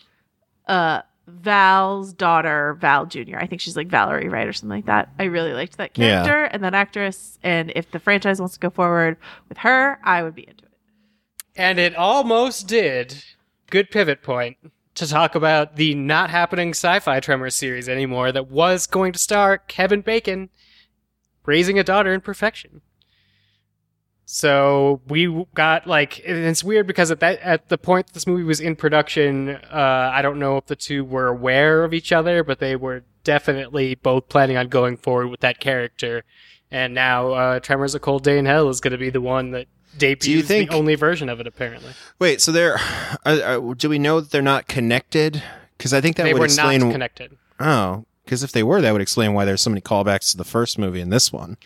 Uh, Val's daughter, Val Jr. I think she's like Valerie, right, or something like that. I really liked that Yeah. character and that actress. And if the franchise wants to go forward with her, I would be into it. And it almost did. Good pivot point to talk about the not happening sci-fi Tremors series anymore that was going to star Kevin Bacon raising a daughter in perfection. So we got like it's weird because at that at the point this movie was in production, uh, I don't know if the two were aware of each other, but they were definitely both planning on going forward with that character. And now uh, Tremors: A Cold Day in Hell is going to be the one that debuts think- the only version of it apparently. Wait, so they're. Are, are, do we know that they're not connected? Because I think that they would were explain. not connected. Oh, because if they were, that would explain why there's so many callbacks to the first movie in this one.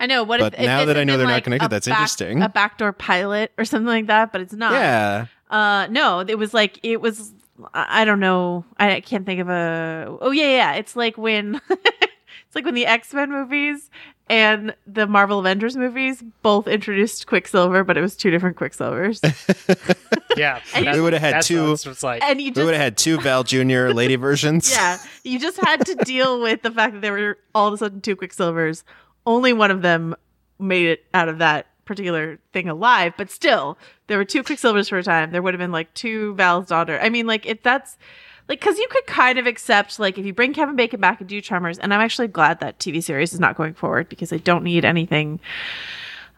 I know. What But if, if now it that I know they're not connected, that's back- interesting. A backdoor pilot or something like that, but it's not. Yeah. Uh, no, it was like it was. I I don't know. I can't think of a. Oh yeah, yeah. It's like when it's like when the X Men movies and the Marvel Avengers movies both introduced Quicksilver, but it was two different Quicksilvers, Yeah, We would've had two- it's like. and you We would have had two Val Jr. lady versions. yeah, you just had to deal with the fact that there were all of a sudden two Quicksilvers. Only one of them made it out of that particular thing alive, but still, there were two Quicksilvers for a time. There would have been like two Val's daughter. I mean, like if that's like because you could kind of accept like if you bring Kevin Bacon back and do Tremors, and I'm actually glad that TV series is not going forward because I don't need anything.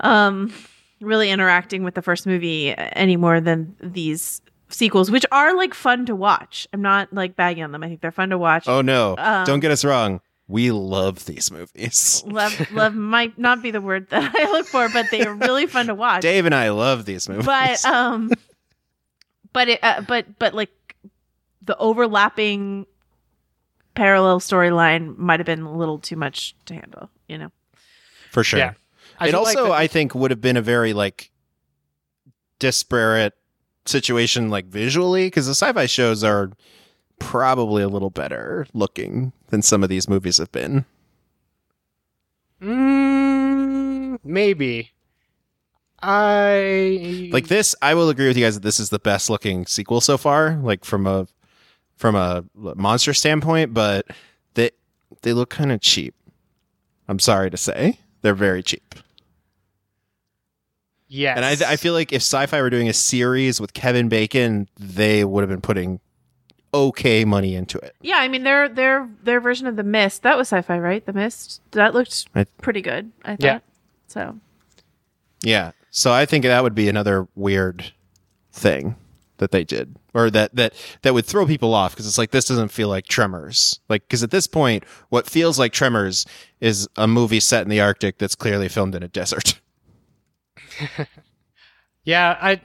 Um, really interacting with the first movie any more than these sequels, which are like fun to watch. I'm not like bagging on them. I think they're fun to watch. Oh no! Um, Don't get us wrong. We love these movies. love love might not be the word that I look for, but they are really fun to watch. Dave and I love these movies. But um, but it uh, but but like the overlapping parallel storyline might have been a little too much to handle. You know. for sure. Yeah. I it feel like also, I think, would have been a very like disparate situation, like visually, because the sci-fi shows are probably a little better looking than some of these movies have been. Mm, maybe. I Like this, I will agree with you guys that this is the best looking sequel so far, like from a from a monster standpoint. But they they look kind of cheap. I'm sorry to say, they're very cheap. Yes, And I, I feel like if sci-fi were doing a series with Kevin Bacon, they would have been putting okay money into it. Yeah, I mean their their their version of the Mist that was sci-fi, right? The Mist that looked I- pretty good. I thought. Yeah. So Yeah. So I think that would be another weird thing that they did or that that that would throw people off because it's like this doesn't feel like Tremors. Like cuz at this point what feels like Tremors is a movie set in the Arctic that's clearly filmed in a desert. yeah, I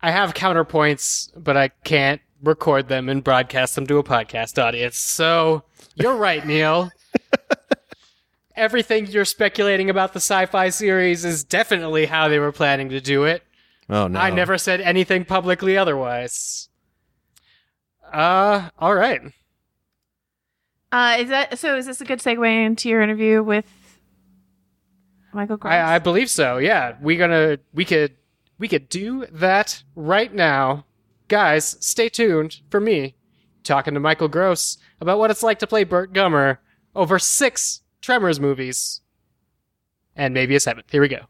I have counterpoints, but I can't record them and broadcast them to a podcast audience. So you're right, Neil. Everything you're speculating about the sci-fi series is definitely how they were planning to do it. Oh no. I never said anything publicly otherwise. Uh, all right. uh is that so is this a good segue into your interview with Michael Gross? I, I believe so. Yeah, we gonna we could we could do that right now, guys. Stay tuned for me talking to Michael Gross about what it's like to play Burt Gummer over six Tremors movies, and maybe a seventh. Here we go.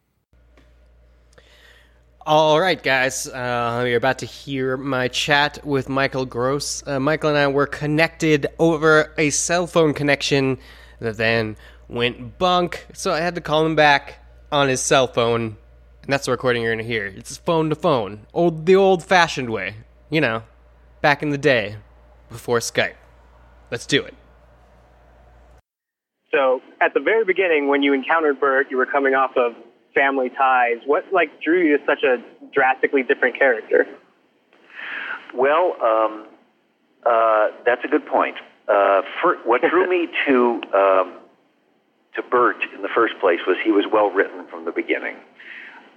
All right, guys. Uh, you're about to hear my chat with Michael Gross. Uh, Michael and I were connected over a cell phone connection that then went bunk, so I had to call him back on his cell phone, and that's the recording you're gonna hear. It's phone to phone, old the old-fashioned way, you know, back in the day, before Skype. Let's do it. So at the very beginning, when you encountered Burt, you were coming off of Family Ties. What like drew you to such a drastically different character? Well, um, uh, that's a good point. Uh, for, what drew me to um, to Burt in the first place was he was well written from the beginning.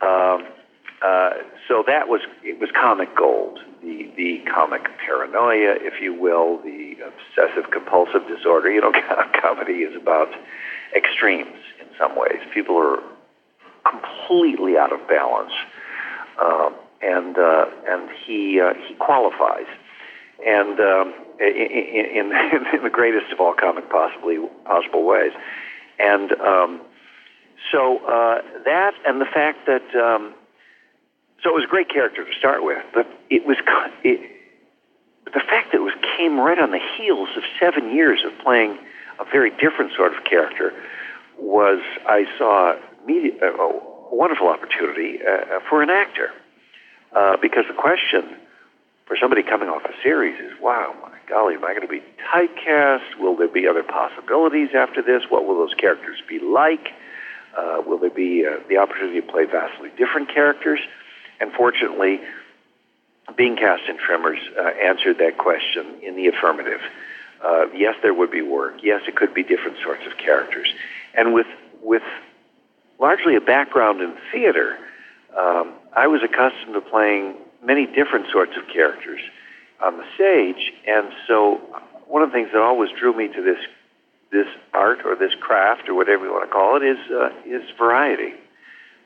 Um, uh, so that was it was comic gold, the the comic paranoia, if you will, the obsessive compulsive disorder. You know, comedy is about extremes in some ways. People are completely out of balance, um, and uh, and he uh, he qualifies, and um, in, in, in the greatest of all comic possibly possible ways, and um, so uh, that and the fact that um, so it was a great character to start with, but it was it, the fact that it was came right on the heels of seven years of playing a very different sort of character was I saw media, uh, a wonderful opportunity uh, for an actor uh, because the question for somebody coming off a series is, wow, my golly, am I going to be typecast? Will there be other possibilities after this? What will those characters be like? Uh, will there be uh, the opportunity to play vastly different characters? And fortunately, being cast in Tremors uh, answered that question in the affirmative. Uh, yes, there would be work. Yes, it could be different sorts of characters. And with with largely a background in theater, um, I was accustomed to playing many different sorts of characters on the stage, and so one of the things that always drew me to this this art or this craft or whatever you want to call it is uh, is variety.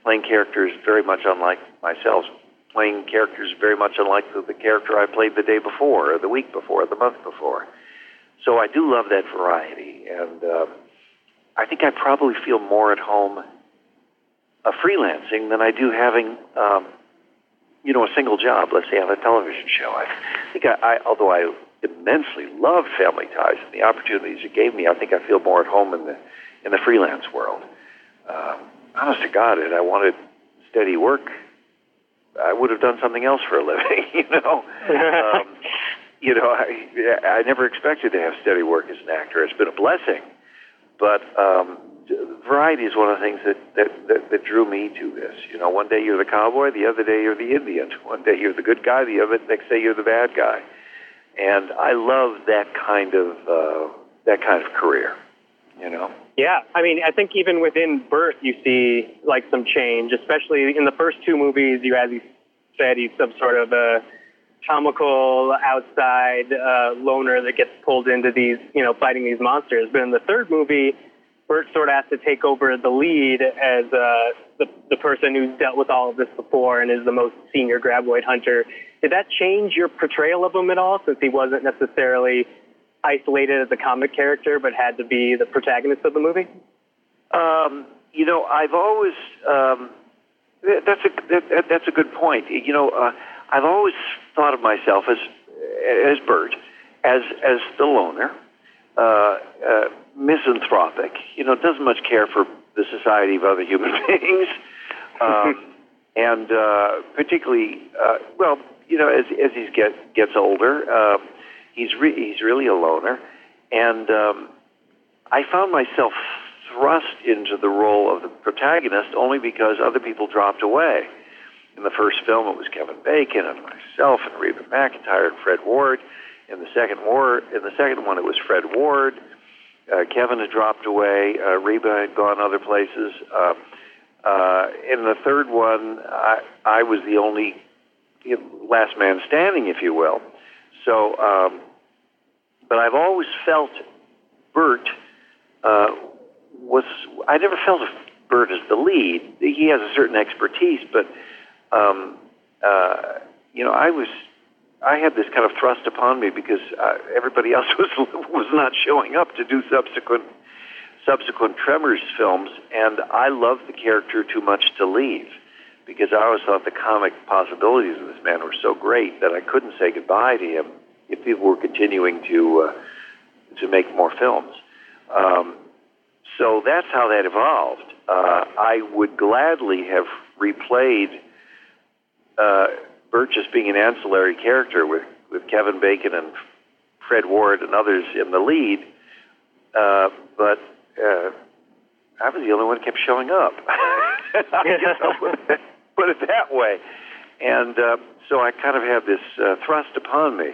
Playing characters very much unlike myself, playing characters very much unlike the, the character I played the day before, or the week before, or the month before. So I do love that variety, and uh, I think I probably feel more at home uh, freelancing than I do having, um, you know, a single job. Let's say on a television show. I think I, I although I immensely loved Family Ties and the opportunities it gave me, I think I feel more at home in the in the freelance world. Um, honest to God, if I wanted steady work, I would have done something else for a living. You know, um, you know, I I never expected to have steady work as an actor. It's been a blessing, but um, variety is one of the things that, that that that drew me to this. You know, one day you're the cowboy, the other day you're the Indian. One day you're the good guy, the other next day you're the bad guy and I love that kind of uh, that kind of career. You know. Yeah, I mean, I think even within Burt, you see like some change, especially in the first two movies. You, as you said, he's some sort of a comical outside uh, loner that gets pulled into these, you know, fighting these monsters. But in the third movie, Burt sort of has to take over the lead as uh, the the person who's dealt with all of this before and is the most senior graboid hunter. Did that change your portrayal of him at all, since he wasn't necessarily isolated as a comic character, but had to be the protagonist of the movie? Um, you know, I've always um, that's a that, that's a good point. You know, uh, I've always thought of myself as as Burt, as as the loner, uh, uh, misanthropic. You know, doesn't much care for the society of other human beings, um, and uh, particularly, uh, well, you know, as as he get, gets older, um, he's re- he's really a loner, and um, I found myself thrust into the role of the protagonist only because other people dropped away. In the first film, it was Kevin Bacon and myself and Reba McEntire and Fred Ward. In the second war, in the second one, it was Fred Ward. Uh, Kevin had dropped away. Uh, Reba had gone other places. Uh, uh, in the third one, I, I was the only you know, last man standing, if you will. So, um, but I've always felt Burt uh, was. I never felt of Burt as the lead. He has a certain expertise, but um, uh, you know, I was. I had this kind of thrust upon me because uh, everybody else was was not showing up to do subsequent subsequent Tremors films, and I loved the character too much to leave because I always thought the comic possibilities of this man were so great that I couldn't say goodbye to him if people were continuing to uh, to make more films. Um, so that's how that evolved. Uh, I would gladly have replayed uh, Burt just being an ancillary character with, with Kevin Bacon and Fred Ward and others in the lead, uh, but uh, I was the only one that kept showing up. I guess I'll put it, put it that way. And uh, so I kind of have this uh, thrust upon me.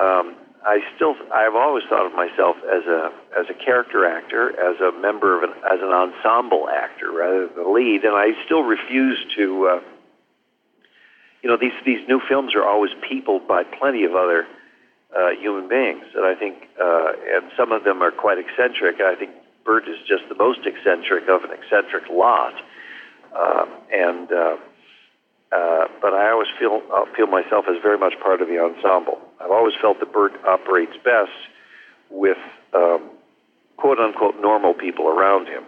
Um, I still, I've always thought of myself as a as a character actor, as a member of an as an ensemble actor rather than the lead, and I still refuse to. Uh, you know, these these new films are always peopled by plenty of other uh, human beings, and I think, uh, and some of them are quite eccentric. I think Burt is just the most eccentric of an eccentric lot, uh, and uh, uh, but I always feel uh, feel myself as very much part of the ensemble. I've always felt that Burt operates best with um, quote unquote normal people around him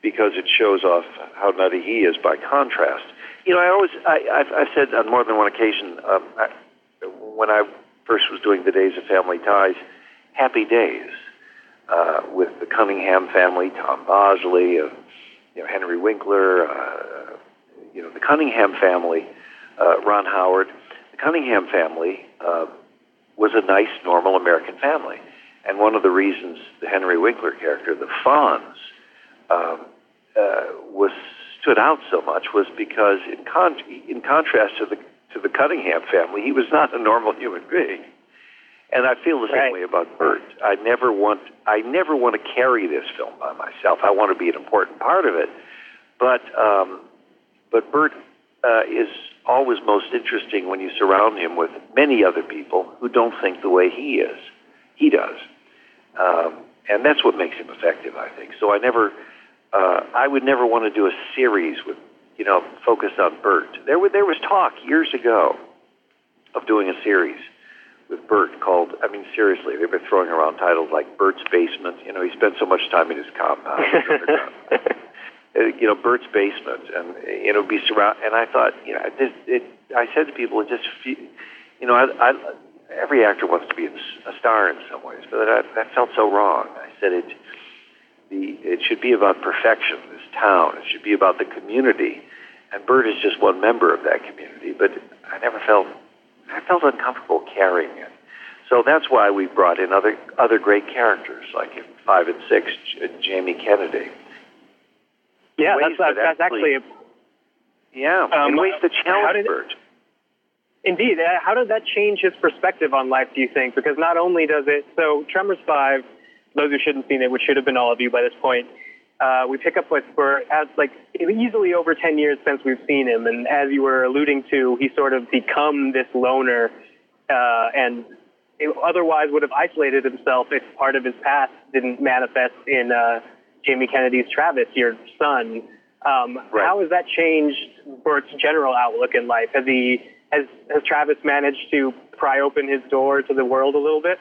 because it shows off how nutty he is by contrast. You know, I always I, I've, I've said on more than one occasion um, I, when I first was doing the Days of Family Ties, Happy Days uh, with the Cunningham family, Tom Bosley, uh, you know Henry Winkler. Uh, you know, the Cunningham family, uh, Ron Howard, the Cunningham family uh, was a nice, normal American family. And one of the reasons the Henry Winkler character, the Fonz, um, uh, was stood out so much was because, in, con- in contrast to the to the Cunningham family, he was not a normal human being. And I feel the same Right. way about Burt. I never want I never want to carry this film by myself. I want to be an important part of it, But um, but Burt uh, is always most interesting when you surround him with many other people who don't think the way he is. He does, um, and that's what makes him effective, I think. So I never, uh, I would never want to do a series with, you know, focused on Burt. There, were, there was talk years ago of doing a series with Burt called, I mean, seriously, they've been throwing around titles like Burt's Basement. You know, he spent so much time in his compound. Uh, you know, Burt's basement, and you know, be surround. And I thought, you know, this, it, I said to people, it just, you know, I, I, every actor wants to be a star in some ways, but that, that felt so wrong. I said it, the, it should be about perfection. This town, it should be about the community, and Burt is just one member of that community. But I never felt, I felt uncomfortable carrying it. So that's why we brought in other other great characters, like in five and six, Jamie Kennedy. Yeah, that's, that that's actually Yeah, Um, in ways how challenge Bert. Indeed. Uh, How did that change his perspective on life, do you think? Because not only does it, so Tremors 5, those who shouldn't seen it, which should have been all of you by this point, uh, we pick up with Burt as like easily over 10 years since we've seen him. And as you were alluding to, he sort of become this loner uh, and otherwise would have isolated himself if part of his past didn't manifest in uh, Jamie Kennedy's Travis, your son. Um, Right. How has that changed Burt's general outlook in life? Has he has has Travis managed to pry open his door to the world a little bit?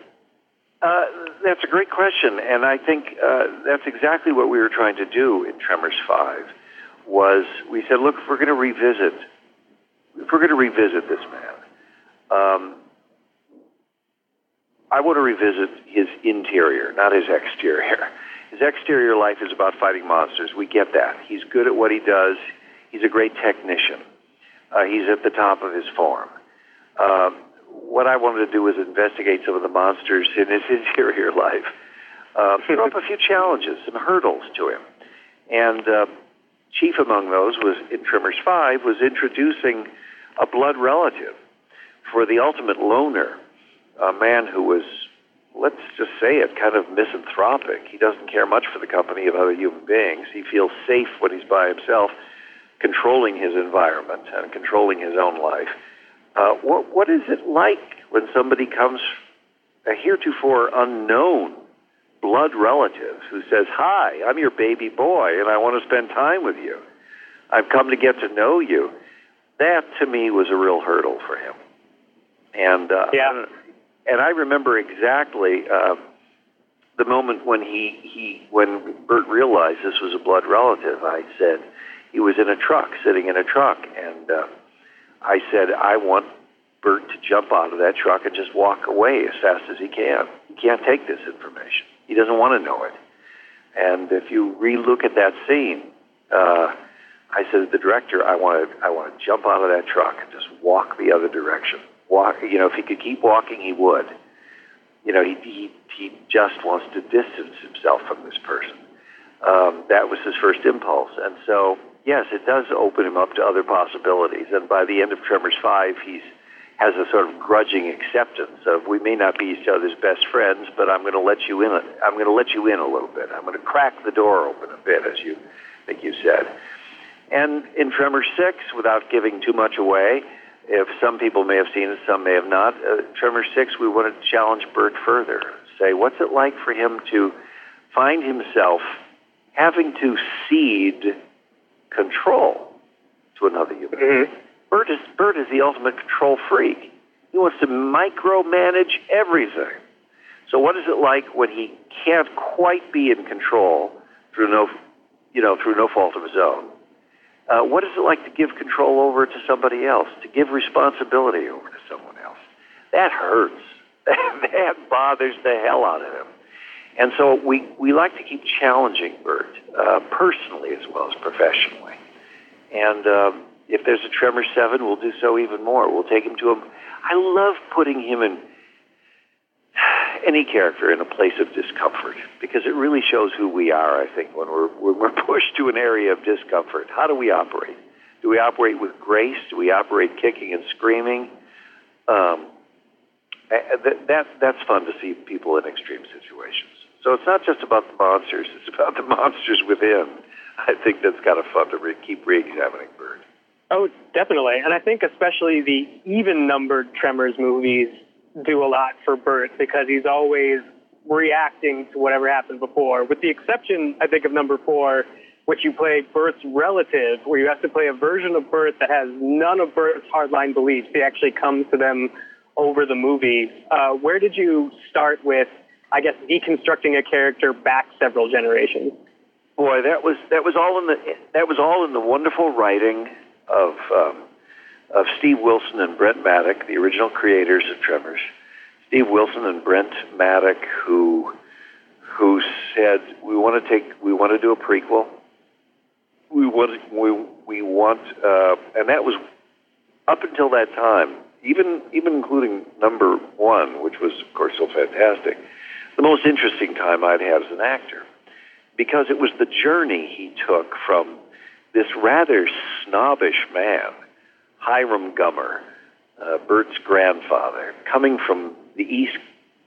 Uh, that's a great question, and I think uh, that's exactly what we were trying to do in Tremors Five. Was we said, look, if we're going to revisit, if we're going to revisit this man, um, I want to revisit his interior, not his exterior. His exterior life is about fighting monsters. We get that. He's good at what he does. He's a great technician. Uh, he's at the top of his form. Um, what I wanted to do was investigate some of the monsters in his interior life, uh, throw up a few challenges, some hurdles to him, and uh, chief among those was in Tremors Five was introducing a blood relative for the ultimate loner, a man who was, let's just say it, kind of misanthropic. He doesn't care much for the company of other human beings. He feels safe when he's by himself, controlling his environment and controlling his own life. Uh, what, what is it like when somebody comes, a heretofore unknown blood relative, who says, Hi, I'm your baby boy, and I want to spend time with you? I've come to get to know you. That, to me, was a real hurdle for him. And uh, Yeah. and I remember exactly uh, the moment when he, he when Burt realized this was a blood relative. I said he was in a truck, sitting in a truck, and uh, I said I want Burt to jump out of that truck and just walk away as fast as he can. He can't take this information. He doesn't want to know it. And if you relook at that scene, uh, I said to the director, I want to I want to jump out of that truck and just walk the other direction. Walk, you know, if he could keep walking, he would. You know, he he, he just wants to distance himself from this person. Um, that was his first impulse, and so yes, it does open him up to other possibilities. And by the end of Tremors Five, he's has a sort of grudging acceptance of we may not be each other's best friends, but I'm going to let you in. I'm going to let you in a little bit. I'm going to crack the door open a bit, as you think you said. And in Tremor 6, without giving too much away, if some people may have seen it, some may have not, uh, Tremor 6, we wanted to challenge Burt further. Say, what's it like for him to find himself having to cede control to another human being? Burt is, Burt is the ultimate control freak. He wants to micromanage everything. So what is it like when he can't quite be in control through no, you know, through no fault of his own? Uh, what is it like to give control over to somebody else, to give responsibility over to someone else? That hurts. that bothers the hell out of him. And so we, we like to keep challenging Burt, uh, personally as well as professionally. And um, if there's a Tremor 7, we'll do so even more. We'll take him to him. I love putting him in any character in a place of discomfort because it really shows who we are, I think, when we're, when we're pushed to an area of discomfort. How do we operate? Do we operate with grace? Do we operate kicking and screaming? Um, that, that, that's fun to see people in extreme situations. So it's not just about the monsters, it's about the monsters within I think that's kind of fun to re- keep re-examining Burt. Oh, definitely. And I think especially the even numbered Tremors movies do a lot for Burt because he's always reacting to whatever happened before. With the exception, I think, of number four, which you play Burt's relative, where you have to play a version of Burt that has none of Burt's hardline beliefs. He actually comes to them over the movie. Uh, where did you start with, I guess, deconstructing a character back several generations? Boy, that was that was all in the that was all in the wonderful writing of um, of Steve Wilson and Brent Maddock, the original creators of Tremors. Steve Wilson and Brent Maddock, who who said we want to take we want to do a prequel. We want we we want uh, and that was up until that time, even even including number one, which was of course so fantastic, the most interesting time I'd had as an actor, because it was the journey he took from this rather snobbish man, Hiram Gummer, uh, Burt's grandfather, coming from the east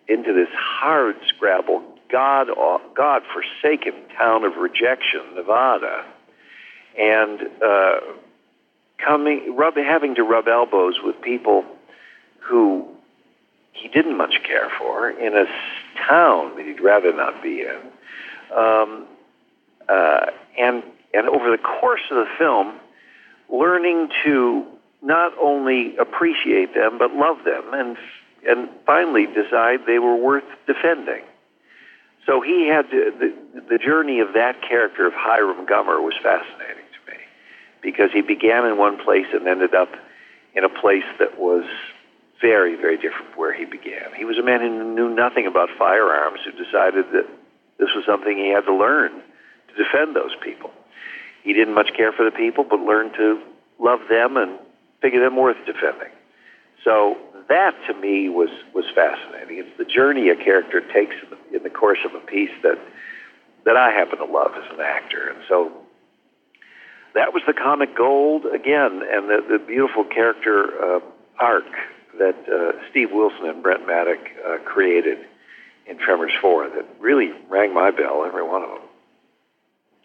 into this hard scrabble, God God forsaken town of rejection, Nevada, and uh, coming rub having to rub elbows with people who he didn't much care for in a town that he'd rather not be in, um, uh, and and over the course of the film, learning to not only appreciate them but love them, and and finally decide they were worth defending. So he had to, the the journey of that character of Hiram Gummer was fascinating to me because he began in one place and ended up in a place that was very, very different from where he began. He was a man who knew nothing about firearms, who decided that this was something he had to learn to defend those people. He didn't much care for the people, but learned to love them and figure them worth defending. So that to me was was fascinating. It's the journey a character takes in the, in the course of a piece that that I happen to love as an actor, and so that was the comic gold again, and the, the beautiful character uh, arc that uh, Steve Wilson and Brent Maddock uh, created in Tremors Four that really rang my bell, every one of them.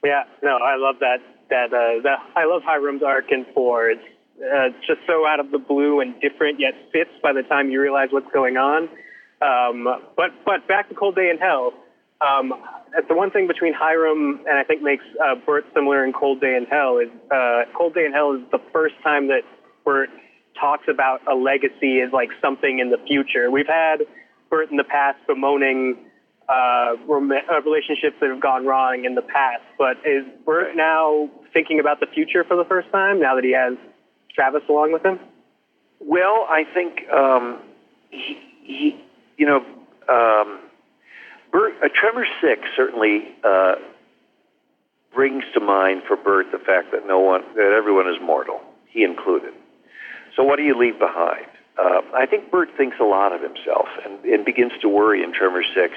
Yeah, no, I love that. That uh, I love Hiram's arc in four. It's uh, just so out of the blue and different, yet fits by the time you realize what's going on. Um, but but back to Cold Day in Hell. Um, that's the one thing between Hiram and I think makes uh, Burt similar in Cold Day in Hell is uh, Cold Day in Hell is the first time that Burt talks about a legacy as like something in the future. We've had Burt in the past bemoaning uh, uh, relationships that have gone wrong in the past, but is Right. now thinking about the future for the first time now that he has Travis along with him? Well, I think um, he, he, you know, um, Burt, uh, Tremor Six certainly uh, brings to mind for Burt the fact that no one, that everyone is mortal, he included. So, what do you leave behind? Uh, I think Burt thinks a lot of himself and, and begins to worry in Tremor Six.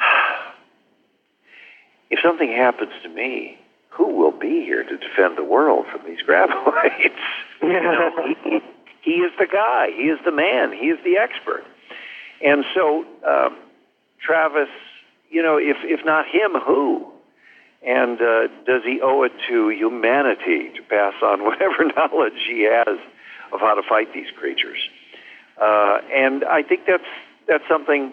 if something happens to me, who will be here to defend the world from these graboids? you know, he, he is the guy. He is the man. He is the expert. And so, um, Travis, you know, if if not him, who? And uh, does he owe it to humanity to pass on whatever knowledge he has of how to fight these creatures? Uh, and I think that's that's something,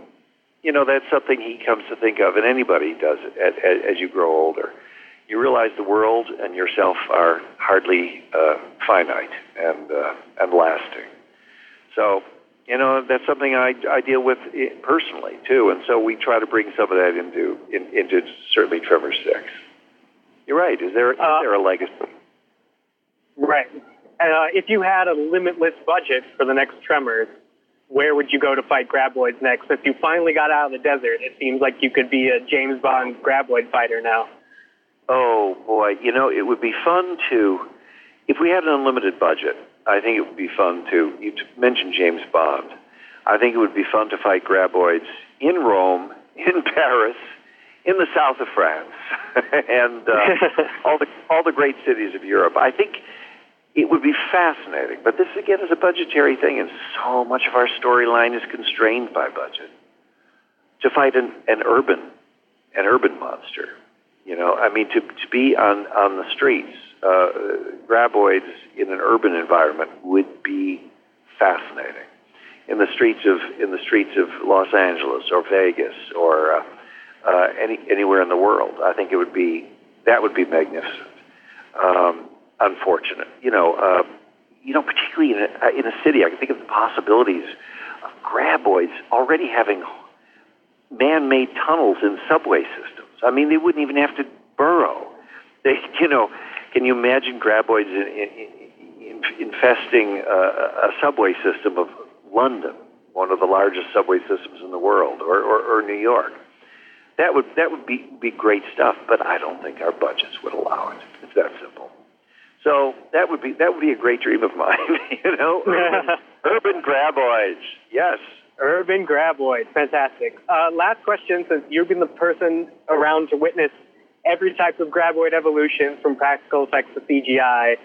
you know, that's something he comes to think of, and anybody does it as, as you grow older. You realize the world and yourself are hardly uh, finite and uh, and lasting. So, you know, that's something I, I deal with personally too, and so we try to bring some of that into in, into certainly Tremor Six. You're right. Is there is Uh, there a legacy? Right. Uh, if you had a limitless budget for the next Tremors, where would you go to fight graboids next? If you finally got out of the desert, it seems like you could be a James Bond graboid fighter now. Oh boy, you know it would be fun to, if we had an unlimited budget. I think it would be fun to. You mentioned James Bond. I think it would be fun to fight graboids in Rome, in Paris, in the south of France, and uh, all the all the great cities of Europe. I think it would be fascinating. But this again is a budgetary thing, and so much of our storyline is constrained by budget. To fight an, an urban an urban monster You know, I mean, to to be on on the streets, uh, graboids in an urban environment would be fascinating. In the streets of in the streets of Los Angeles or Vegas or uh, uh, any anywhere in the world, I think it would be that would be magnificent. Um, unfortunate, you know. Uh, you know, particularly in a, in a city, I can think of the possibilities of graboids already having man-made tunnels in subway systems. I mean, they wouldn't even have to burrow. They, you know, can you imagine graboids in, in, in, infesting uh, a subway system of London, one of the largest subway systems in the world, or, or, or New York? That would that would be be great stuff, but I don't think our budgets would allow it. It's that simple. So that would be that would be a great dream of mine. you know, urban, urban graboids. Yes. Urban graboid, fantastic. Uh, last question, since you've been the person around to witness every type of graboid evolution, from practical effects to CGI,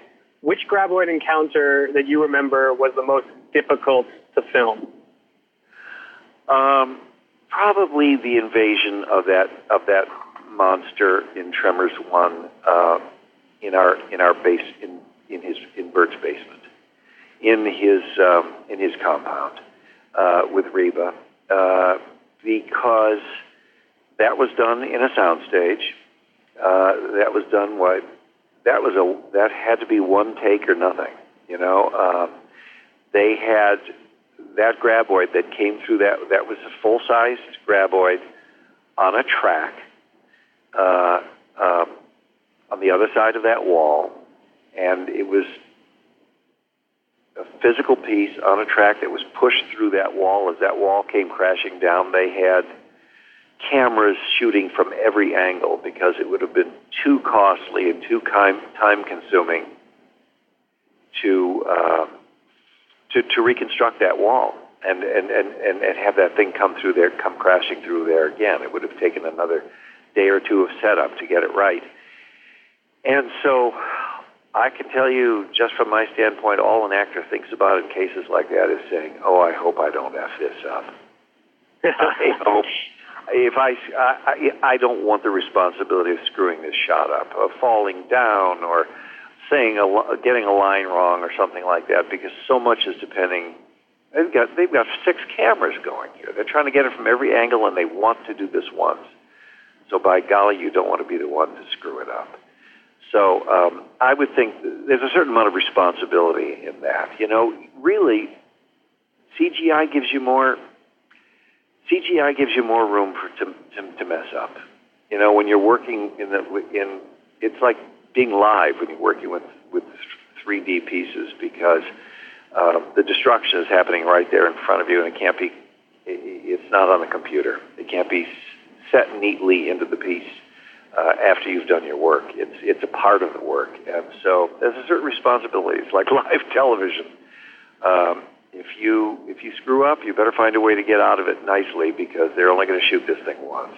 which graboid encounter that you remember was the most difficult to film? Um, probably the invasion of that of that monster in Tremors One uh, in our in our base in in his in Burt's basement, in his um, in his compound uh, with Reba, uh, because that was done in a soundstage. Uh, that was done what that was a that had to be one take or nothing. You know, um, they had that graboid that came through that that was a full sized graboid on a track uh, um, on the other side of that wall, and it was a physical piece on a track that was pushed through that wall. As that wall came crashing down, they had cameras shooting from every angle because it would have been too costly and too time consuming to, uh, to to reconstruct that wall and, and, and, and have that thing come through there, come crashing through there again. It would have taken another day or two of setup to get it right. And so I can tell you, just from my standpoint, all an actor thinks about in cases like that is saying, "Oh, I hope I don't f this up." I hope if I, I I don't want the responsibility of screwing this shot up, of falling down, or saying a getting a line wrong, or something like that, because so much is depending. They've got they've got six cameras going here. They're trying to get it from every angle, and they want to do this once. So by golly, you don't want to be the one to screw it up. So um, I would think there's a certain amount of responsibility in that. You know, really, CGI gives you more. CGI gives you more room for to, to, to mess up. You know, when you're working in the in, it's like being live when you're working with with 3D pieces because uh, the destruction is happening right there in front of you, and it can't be. It's not on the computer. It can't be set neatly into the piece uh, after you've done your work. It's it's a part of the work, and so there's a certain responsibility. It's like live television. Um, if you if you screw up, you better find a way to get out of it nicely because they're only going to shoot this thing once.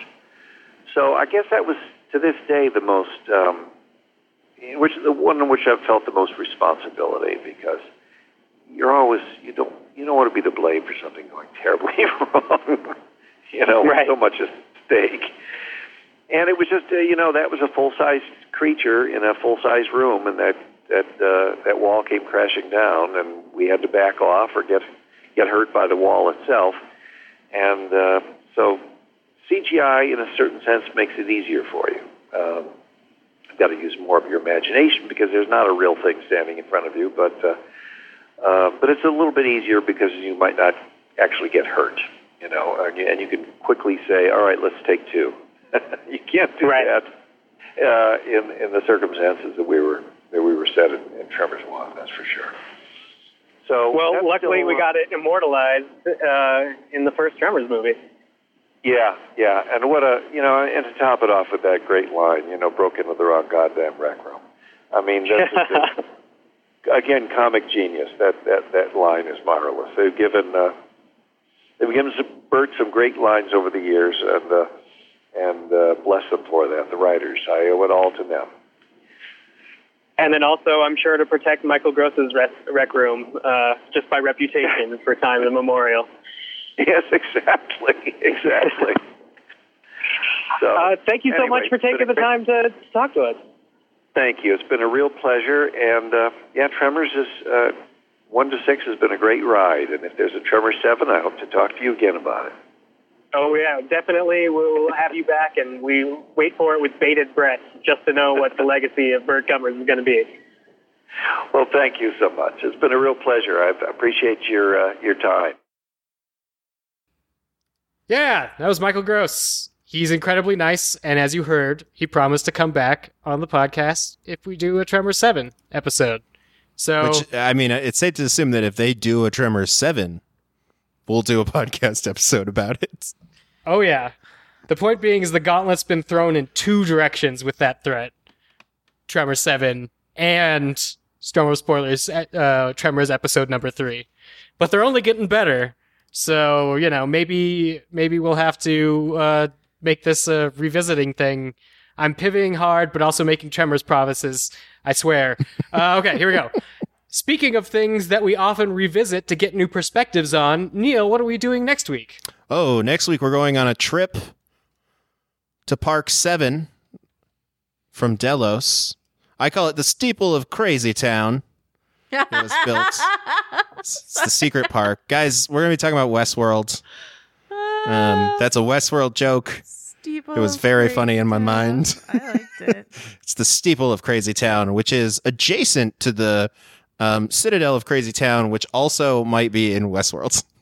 So I guess that was to this day the most, um, which the one in which I've felt the most responsibility because you're always you don't you don't want to be the blame for something going terribly wrong. you know, right. so much at stake and it was just uh, you know that was a full sized creature in a full sized room, and that that uh, that wall came crashing down, and we had to back off or get get hurt by the wall itself, and uh, so CGI in a certain sense makes it easier for you. Um, you've got to use more of your imagination because there's not a real thing standing in front of you, but uh, uh, but it's a little bit easier because you might not actually get hurt, you know, and you, and you can quickly say, all right, let's take two you can't do right. that uh, in in the circumstances that we were that we were set in, in Tremors One. That's for sure. So well, luckily we got it immortalized uh, in the first Tremors movie. Yeah, yeah, and what a you know, and to top it off with that great line, you know, broke into the wrong goddamn rec room. I mean, that's just, again comic genius. That that that line is marvelous. They've given uh, they've given some, Burt some great lines over the years, and. Uh, and uh, bless them for that, the writers. I owe it all to them. And then also, I'm sure to protect Michael Gross's rec, rec room, uh, just by reputation for time immemorial. Yes, exactly, exactly. So, Uh, thank you so anyway, much for taking the time to talk to us. Thank you. It's been a real pleasure, and uh, yeah, Tremors is uh, one to six has been a great ride. And if there's a Tremor seven, I hope to talk to you again about it. Oh yeah, definitely. We'll have you back, and we wait for it with bated breath, just to know what the legacy of Burt Gummers is going to be. Well, thank you so much. It's been a real pleasure. I appreciate your uh, your time. Yeah, that was Michael Gross. He's incredibly nice, and as you heard, he promised to come back on the podcast if we do a Tremor 7 episode. So, Which I mean, it's safe to assume that if they do a Tremor seven, we'll do a podcast episode about it. oh yeah. The point being is the gauntlet's been thrown in two directions with that threat. Tremor 7 and Storm of Spoilers, uh, Tremors episode number 3. But they're only getting better. So, you know, maybe maybe we'll have to uh, make this a revisiting thing. I'm pivoting hard, but also making Tremors promises. I swear. Uh, okay, here we go. Speaking of things that we often revisit to get new perspectives on, Neil, what are we doing next week? Oh, next week we're going on a trip to Park Seven from Delos. I call it the steeple of Crazy Town. It was built. It's, it's the secret park, guys. We're gonna be talking about Westworld. Um, that's a Westworld joke. Steeple It was very Crazy funny in my Town. mind. I liked it. It's the steeple of Crazy Town, which is adjacent to the um, citadel of Crazy Town, which also might be in Westworld.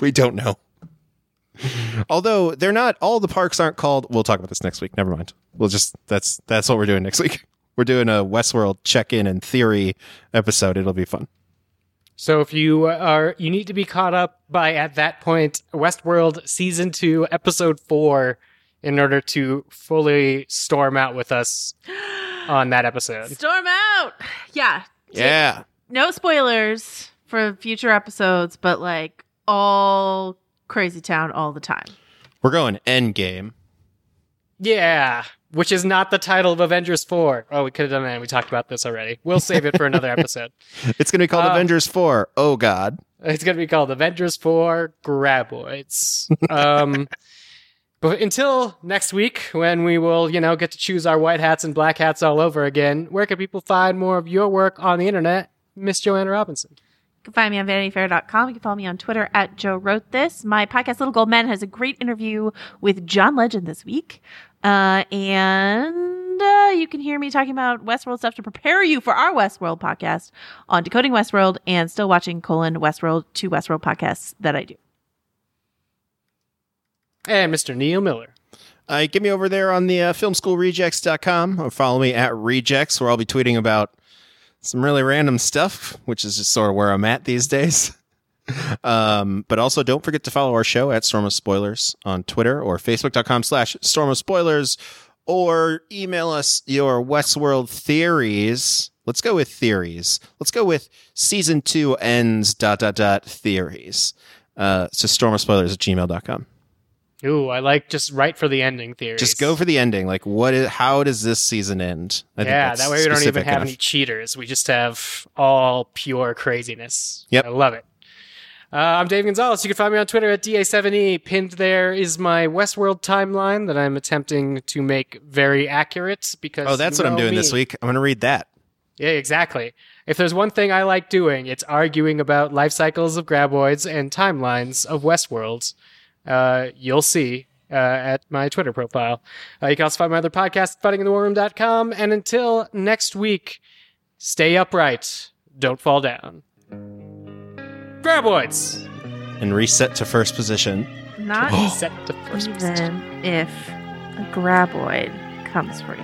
We don't know. Although they're not, all the parks aren't called. We'll talk about this next week. Never mind. We'll just that's that's what we're doing next week. We're doing a Westworld check-in and theory episode. It'll be fun. So if you are you need to be caught up by at that point Westworld season 2 episode 4 in order to fully storm out with us on that episode. Storm out. Yeah. Yeah. No spoilers for future episodes, but like all Crazy Town all the time. We're going Endgame. Yeah, which is not the title of Avengers 4. Oh, we could have done that. We talked about this already. We'll save it for another episode. It's going to be called Uh, Avengers 4. Oh, God. It's going to be called Avengers 4 Graboids. Um, but until next week, when we will, you know, get to choose our white hats and black hats all over again, where can people find more of your work on the internet, Miss Joanna Robinson? You can find me on vanityfair.com. You can follow me on Twitter at Joe Wrote This. My podcast, Little Gold Men, has a great interview with John Legend this week. Uh, and uh, you can hear me talking about Westworld stuff to prepare you for our Westworld podcast on Decoding Westworld and Still Watching colon Westworld, two Westworld podcasts that I do. And Mr. Neil Miller. Uh, get me over there on the uh, filmschoolrejects.com or follow me at rejects where I'll be tweeting about some really random stuff, which is just sort of where I'm at these days. um, but also don't forget to follow our show at Storm of Spoilers on Twitter or facebook.com slash Storm of Spoilers or email us your Westworld theories. Let's go with theories. Let's go with season two ends dot dot dot theories. Uh, just storm of spoilers at gmail.com. Ooh, I like just right for the ending theory. Just go for the ending. Like, what is? How does this season end? I Yeah, that way we don't even have enough. any cheaters. We just have all pure craziness. Yep. I love it. Uh, I'm Dave Gonzalez. You can find me on Twitter at DA7E. Pinned there is my Westworld timeline that I'm attempting to make very accurate because. Oh, that's what I'm doing me. this week. I'm going to read that. Yeah, exactly. If there's one thing I like doing, it's arguing about life cycles of graboids and timelines of Westworld. Uh, you'll see uh, at my Twitter profile. Uh, you can also find my other podcast at fightinginthewarroom.com. And until next week, stay upright. Don't fall down. Graboids! And reset to first position. Not Set to first position. even if a graboid comes for you.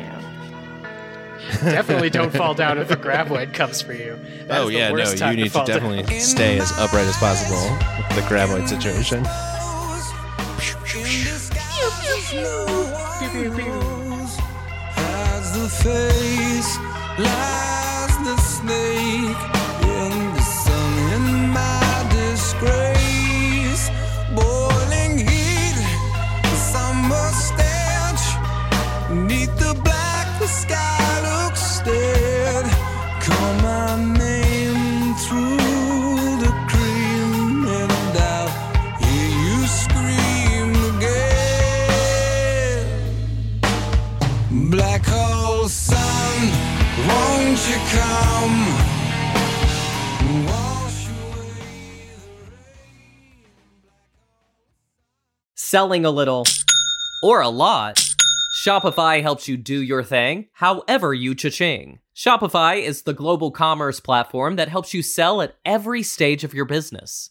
Definitely don't fall down if a graboid comes for you. That oh is the yeah, no, time you need to, fall down. definitely stay as upright as possible with the graboid situation. As the face lies the snake Black hole sun, won't you come? Selling a little or a lot. Shopify helps you do your thing, however you cha-ching. Shopify is the global commerce platform that helps you sell at every stage of your business